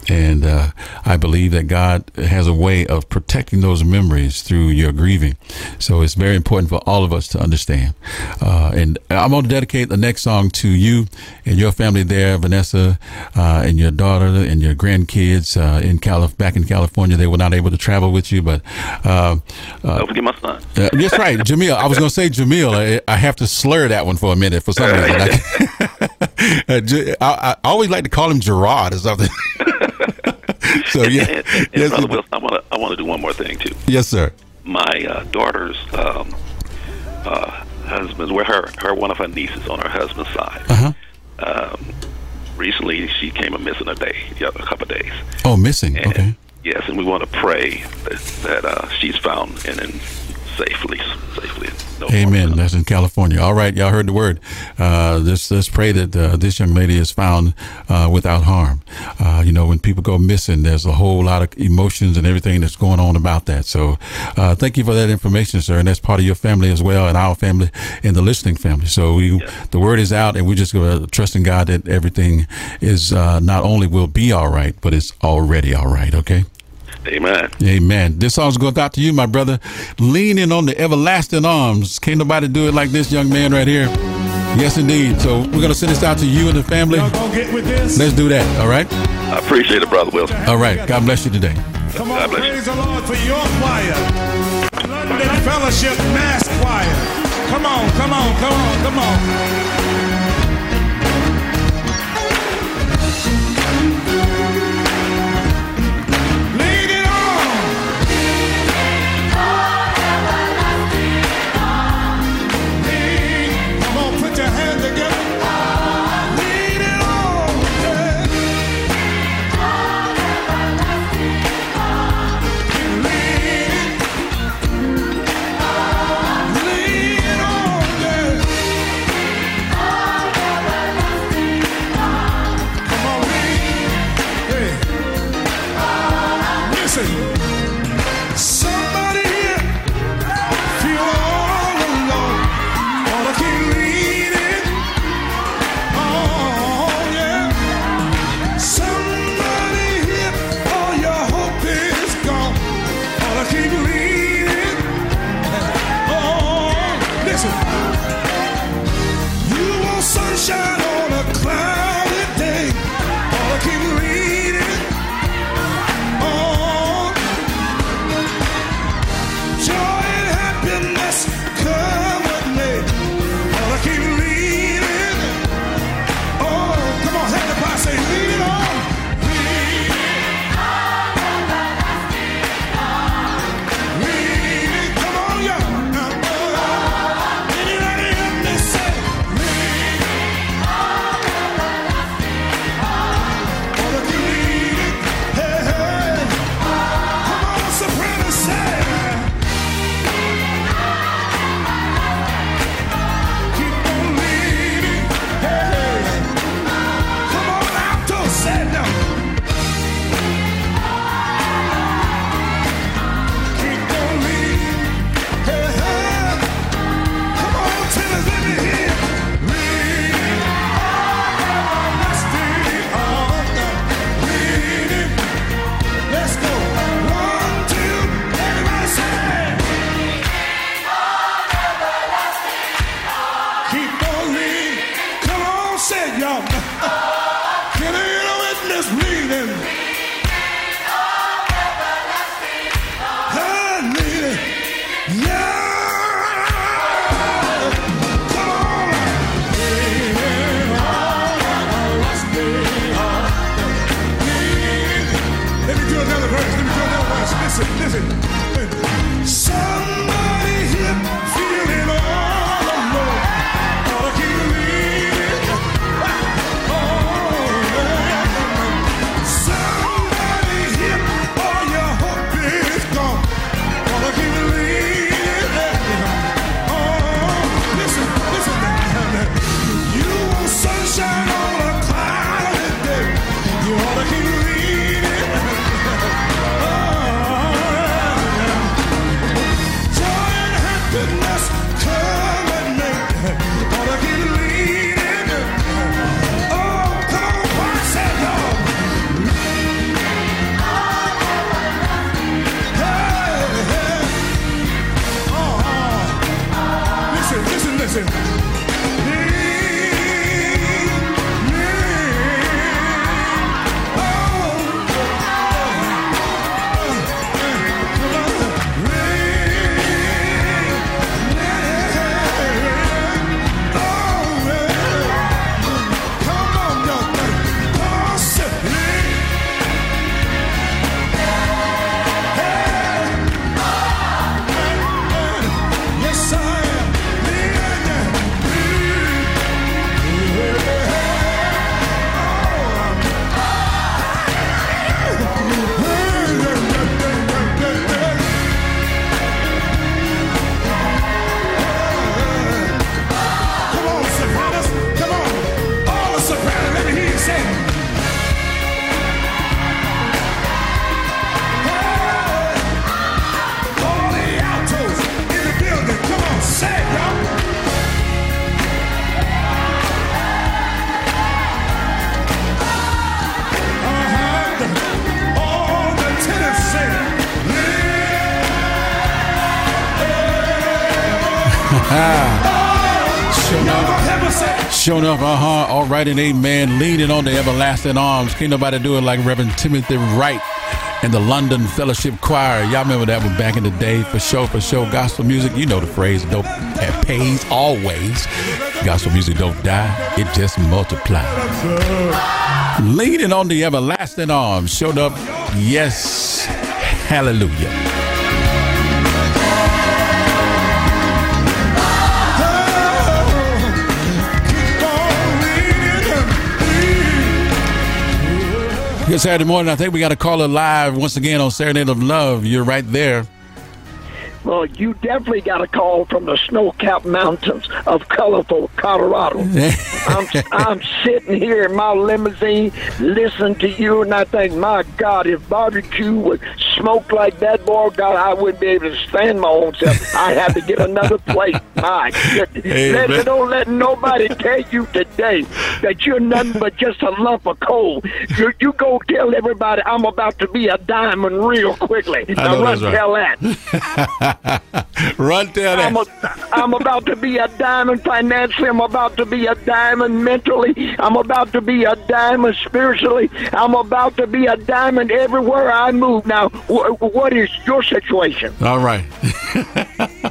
And uh, I believe that God has a way of protecting those memories through your grieving. So it's very important for all of us to understand. Uh, and I'm going to dedicate the next song to you and your family there, Vanessa, uh, and your daughter and your grandkids uh, in Calif- back in California. They were not able to travel with you, but uh, uh, Don't forget my son. that's right, Jamil. I was going to say Jamil. I, I have to slur that one for a minute for some reason. I, I, I always like to call him Gerard or something. so yeah, And, and, yes, Brother Wilson, I want to I want to do one more thing too. yes, sir. My uh, daughter's um, uh, husband, where her her one of her nieces on her husband's side. Uh-huh. Um, recently, she came a missing a day, a couple of days. Oh, missing. Okay. Yes, and we want to pray that, that uh, she's found and, and safely, safely. No Amen. That's in California. All right, y'all heard the word. Uh, let's let's pray that uh, this young lady is found uh, without harm. Uh, you know, when people go missing, there's a whole lot of emotions and everything that's going on about that. So, uh, thank you for that information, sir. And that's part of your family as well, and our family, and the listening family. So, we the word is out, and we're just going to trust in God that everything is uh, not only will be all right, but it's already all right. Okay. Amen. Amen. This song's goes out to you, my brother. Leaning on the everlasting arms. Can't nobody do it like this young man right here. Yes, indeed. So we're gonna send this out to you and the family. Get with this. Let's do that. All right. I appreciate it, Brother Wilson. All right. God bless you today. Come on, praise the Lord for your choir. London Fellowship Mass Choir. Come on, come on, come on, come on. Right and amen. Leaning on the everlasting arms. Can't nobody do it like Reverend Timothy Wright and the London Fellowship Choir. Y'all remember that one back in the day for show for show gospel music. You know the phrase dope it pays always. Gospel music don't die, it just multiplies. Leaning on the everlasting arms. Showed up. Yes. Hallelujah. Good Saturday morning. I think we got a caller live once again on Serenade of Love. You're right there. Well, you definitely got a call from the snow-capped mountains of colorful Colorado. I'm, I'm sitting here in my limousine listening to you, and I think, my God, if barbecue would smoke like that, boy, God, I wouldn't be able to stand my own self. I'd have to get another plate. My goodness. Amen. Let, don't let nobody tell you today that you're nothing but just a lump of coal. You, you go tell everybody I'm about to be a diamond real quickly. I Now run right. tell that. Run tell. I'm, a, I'm about to be a diamond financially. I'm about to be a diamond mentally. I'm about to be a diamond spiritually. I'm about to be a diamond everywhere I move. Now, wh- what is your situation? All right.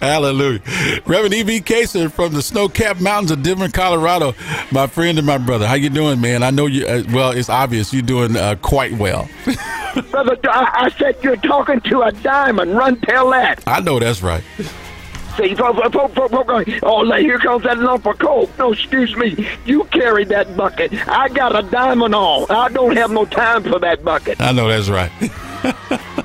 Hallelujah. Reverend E.B. Kaser from the snow-capped mountains of Denver, Colorado. My friend and my brother. How you doing, man? I know you, uh, well, it's obvious you're doing uh, quite well. Brother, I, I said you're talking to a diamond. Run, tell that. I know that's right. See, oh, here comes that lump of coal. No, excuse me. You carry that bucket. I got a diamond on. I don't have no time for that bucket. I know that's right.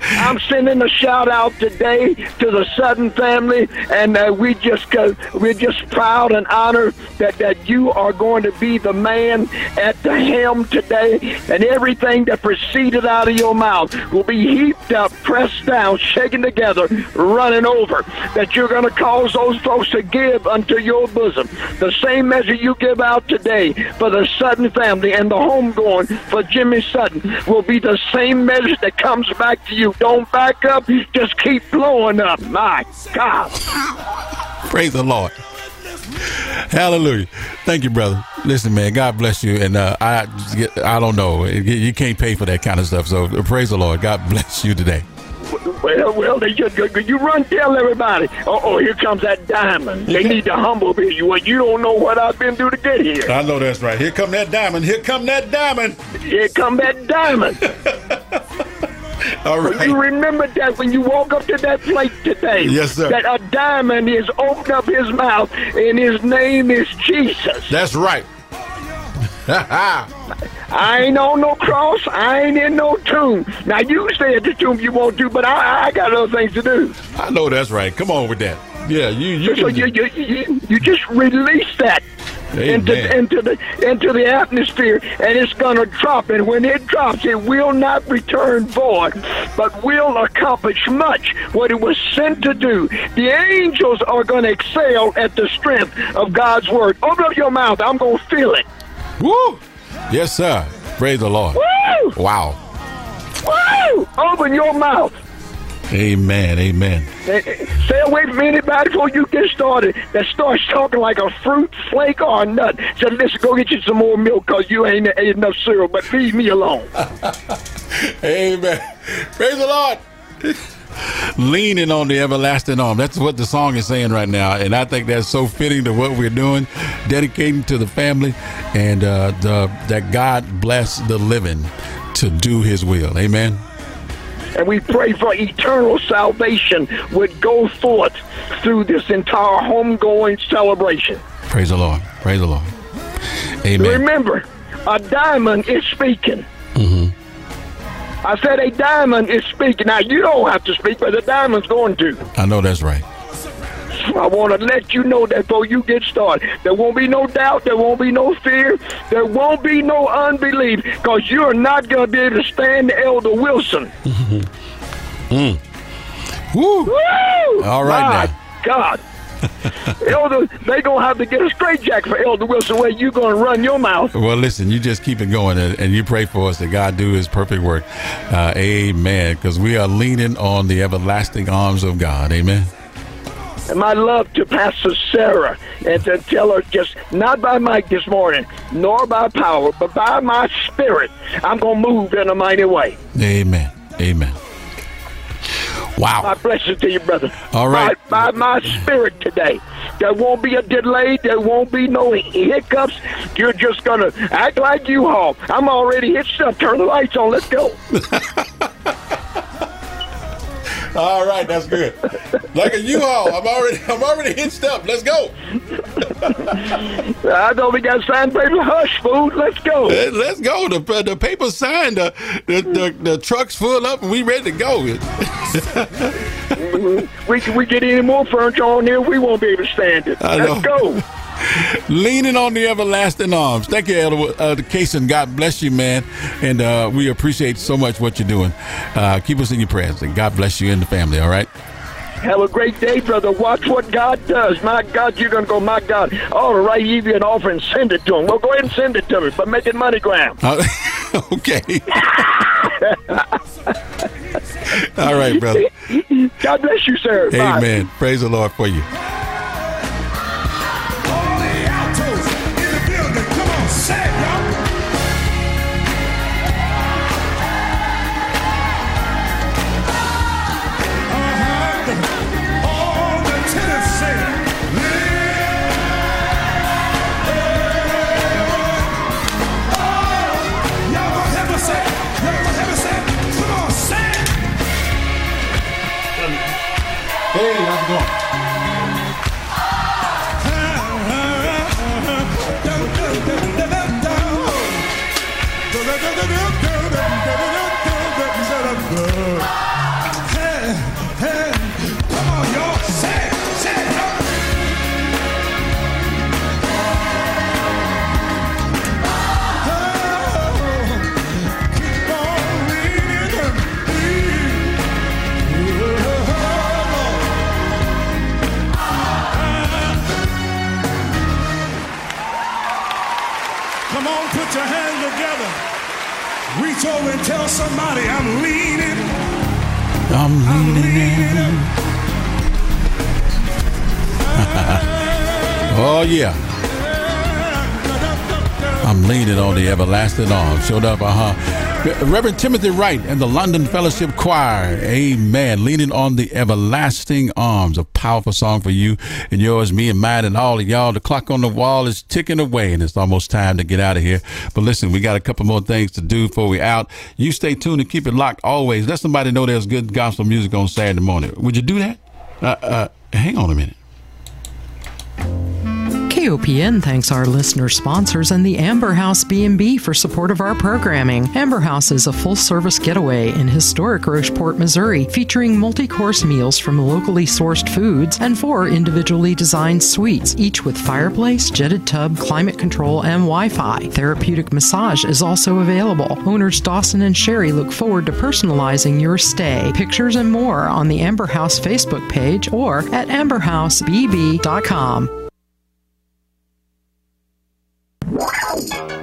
I'm sending a shout out today to the Sutton family, and uh, we just go, we're just proud and honored that, that you are going to be the man at the helm today, and everything that proceeded out of your mouth will be heaped up, pressed down, shaken together, running over. That you're going to cause those folks to give unto your bosom the same measure you give out today for the Sutton family and the homegoing for Jimmy Sutton will be the same measure that comes back to you. Don't back up, just keep blowing up. My God. Praise the Lord. Hallelujah. Thank you, brother. Listen, man, God bless you. And uh, I, I don't know. You can't pay for that kind of stuff. So praise the Lord. God bless you today. Well, well, they just, you run tell everybody. Oh, oh, here comes that diamond. They need to humble me. You, you don't know what I've been through to get here. I know that's right. Here come that diamond. Here come that diamond. Here come that diamond. All right. You remember that when you walk up to that plate today. Yes, sir. That a diamond is opened up his mouth and his name is Jesus. That's right. I ain't on no cross. I ain't in no tomb. Now you stay at the tomb you want to, but I, I got other things to do. I know that's right. Come on with that. Yeah, you you so you, you, you, you just release that into into the into the atmosphere, and it's gonna drop. And when it drops, it will not return void, but will accomplish much what it was sent to do. The angels are gonna excel at the strength of God's word. Open up your mouth. I'm gonna feel it. Woo! Yes, sir. Praise the Lord. Woo! Wow. Woo! Open your mouth. Amen. Amen. Stay away from anybody before you get started that starts talking like a fruit flake or a nut. So listen, go get you some more milk because you ain't ate enough cereal, but leave me alone. Amen. Praise the Lord. Leaning on the everlasting arm. That's what the song is saying right now. And I think that's so fitting to what we're doing, dedicating to the family and uh, the, that God bless the living to do his will. Amen. And we pray for eternal salvation would go forth through this entire homegoing celebration. Praise the Lord. Praise the Lord. Amen. Remember, a diamond is speaking. hmm I said a diamond is speaking. Now, you don't have to speak, but the diamond's going to. I know that's right. I want to let you know that before you get started, there won't be no doubt, there won't be no fear, there won't be no unbelief, because you're not going to be able to stand Elder Wilson. Mm. Woo! Woo! All right My now. God. Elder, they gonna have to get a straitjacket for Elder Wilson. Where you gonna run your mouth? Well, listen, you just keep it going and, and you pray for us that God do his perfect work. Uh, amen. Because we are leaning on the everlasting arms of God. Amen. And my love to Pastor Sarah, and to tell her just not by might this morning, nor by power, but by my spirit, I'm gonna move in a mighty way. Amen. Amen. Wow. My blessing to you, brother. All right. By, by my spirit today. There won't be a delay. There won't be no hiccups. You're just going to act like you haul. I'm already hitched up. Turn the lights on. Let's go. All right, that's good. Like a U-Haul, I'm already I'm already hitched up. Let's go. I know we got signed paper. Hush, food. Let's go. Let- Let's go. The the paper signed. The the, the the truck's full up, and we ready to go. we we get any more furniture on here, we won't be able to stand it. Let's go. Leaning on the everlasting arms. Thank you, Elder uh, Kason. God bless you, man. And uh, we appreciate so much what you're doing. Uh, keep us in your prayers, and God bless you and the family. All right. Have a great day, brother. Watch what God does. My God, you're going to go, my God. All right, give you an offer and send it to him. Well, go ahead and send it to me, but make it MoneyGram. Uh, okay. All right, brother. God bless you, sir. Bye. Amen. Praise the Lord for you. Reach over and tell somebody I'm leaning. I'm leaning in. oh yeah. I'm leaning on the everlasting arm. Showed up, uh huh. Reverend Timothy Wright and the London Fellowship Choir. Amen. Leaning on the everlasting arms. A powerful song for you and yours, me and mine, and all of y'all. The clock on the wall is ticking away, and it's almost time to get out of here. But listen, we got a couple more things to do before we out. You stay tuned and keep it locked always. Let somebody know there's good gospel music on Saturday morning. Would you do that? Uh, uh, hang on a minute. KOPN thanks our listener sponsors and the Amber House B&B for support of our programming. Amber House is a full-service getaway in historic Rocheport, Missouri, featuring multi-course meals from locally sourced foods and four individually designed suites, each with fireplace, jetted tub, climate control, and Wi-Fi. Therapeutic massage is also available. Owners Dawson and Sherry look forward to personalizing your stay. Pictures and more on the Amber House Facebook page or at amberhousebb.com. You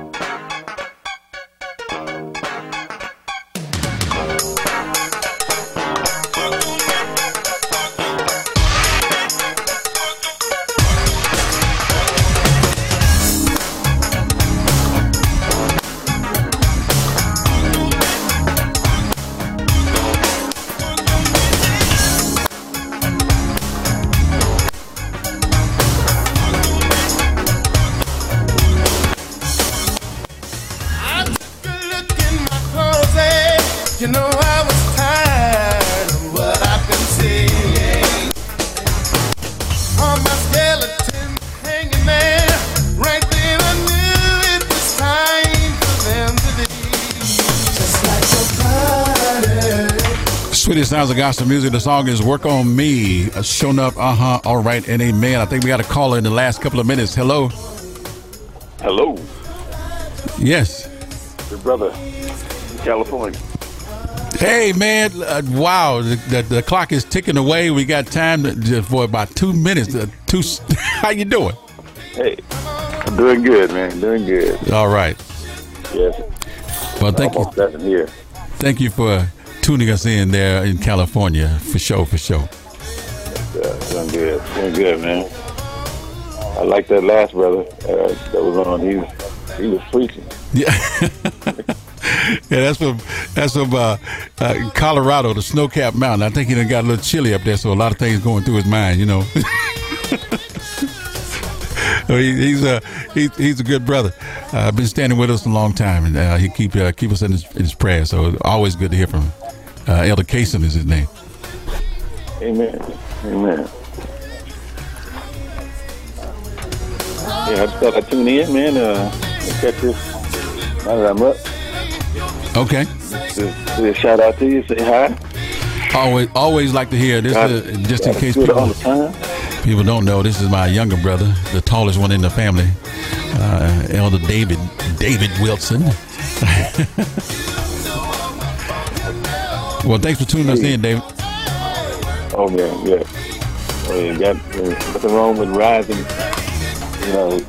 Sweetest some music. The song is "Work on Me." Uh, shown up, uh huh. All right, and amen. I think we got a caller in the last couple of minutes. Hello. Hello, Yes. your brother in California. Hey man, uh, wow! The, the, the clock is ticking away. We got time to, just for about two minutes. Uh, two. How you doing? Hey, I'm doing good, man. Doing good. All right. Yes. Well, thank you. Almost seven here. Thank you for tuning us in there in California. For sure, for sure. Yeah, doing good. Doing good, man. I like that last brother uh, that was on. He was, he was preaching. Yeah. yeah, that's from that's from uh, uh, Colorado, the snow-capped mountain. I think he done got a little chilly up there, so a lot of things going through his mind, you know. So he, he's a he, he's a good brother. Uh, been standing with us a long time, and uh, he keep uh, keep us in his, in his prayers. So always good to hear from him. Uh, Elder Kaysen is his name. Amen. Amen. Yeah, I just thought I'd tune in, man. Uh, catch this now that I'm up. Okay. Just a shout out to you. Say hi. Always always like to hear this. Uh, just in case people people don't know, this is my younger brother, the tallest one in the family, uh, Elder David David Wilson. well, thanks for tuning us in, David. Oh man, yeah. Well, you got uh, nothing wrong with rising, you know,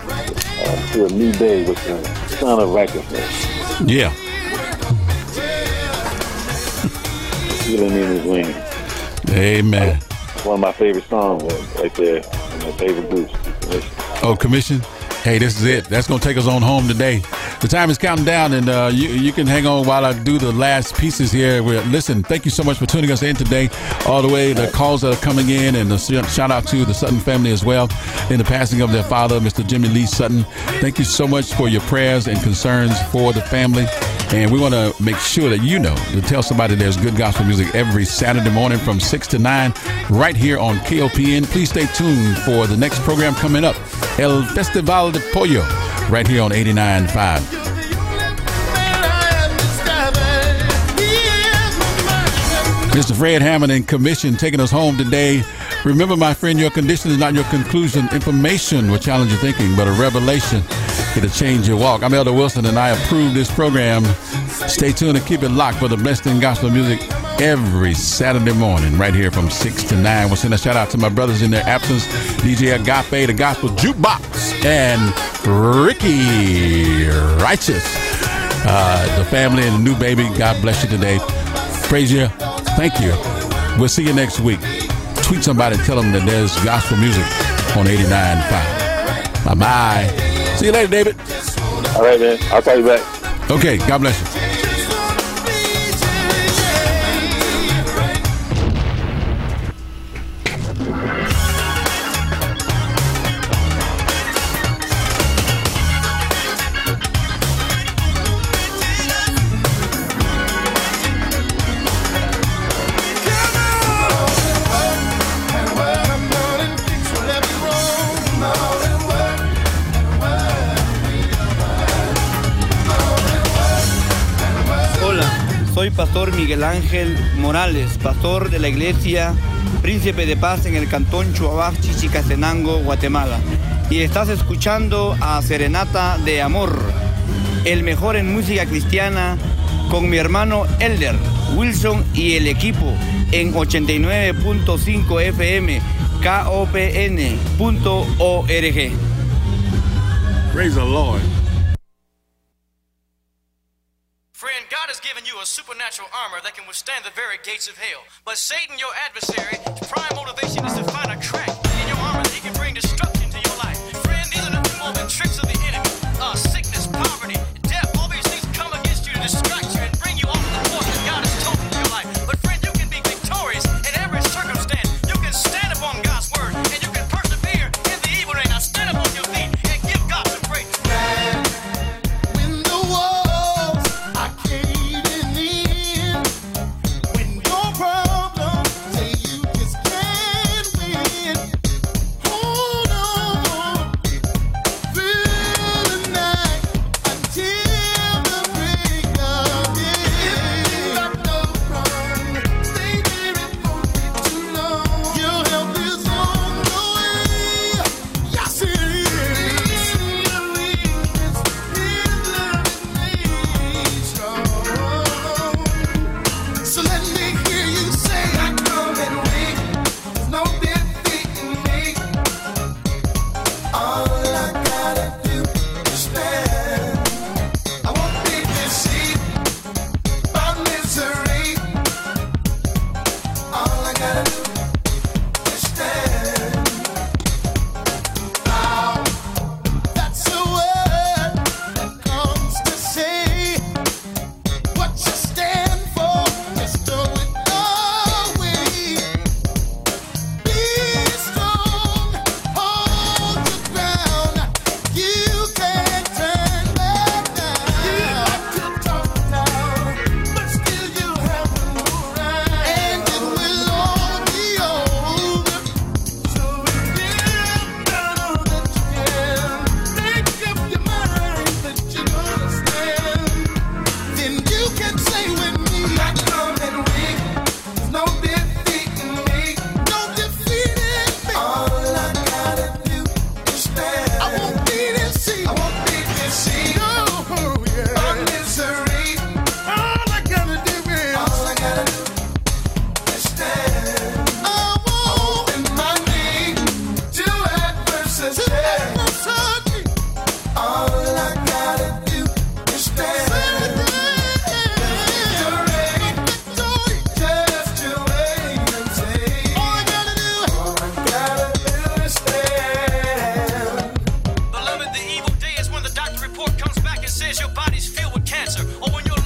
uh, to a new day with the Son of Righteousness Yeah. healing in His wings. Amen. One of my favorite songs right there. My favorite groups. Oh, commission. Hey, this is it. That's gonna take us on home today. The time is counting down, and uh, you you can hang on while I do the last pieces here. We're, listen, thank you so much for tuning us in today, all the way. The calls that are coming in, and the shout out to the Sutton family as well in the passing of their father, Mr. Jimmy Lee Sutton. Thank you so much for your prayers and concerns for the family. And we want to make sure that you know to tell somebody there's good gospel music every Saturday morning from 6 to 9 right here on KOPN. Please stay tuned for the next program coming up, El Festival de Pollo, right here on 89.5. Mr. Fred Hammond and Commissioned taking us home today. Remember, my friend, your condition is not your conclusion. Information will challenge your thinking, but a revelation it'll change your walk. I'm Elder Wilson, and I approve this program. Stay tuned and keep it locked for the best in gospel music every Saturday morning, right here from 6 to 9. We'll send a shout out to my brothers in their absence DJ Agape, the Gospel Jukebox, and Ricky Righteous. Uh, the family and the new baby, God bless you today. Praise you. Thank you. We'll see you next week. Tweet somebody, tell them that there's gospel music on 89.5. Bye bye. See you later, David. All right, man. I'll call you back. Okay, God bless you. Miguel Ángel Morales, pastor de la iglesia Príncipe de Paz en el cantón Chuabaj, Chichicastenango, Guatemala. Y estás escuchando a Serenata de Amor, el mejor en música cristiana, con mi hermano Elder, Wilson y el equipo en 89.5 FM, KOPN.org. Praise the Lord. Supernatural armor that can withstand the very gates of hell. But Satan, your adversary, his prime motivation is to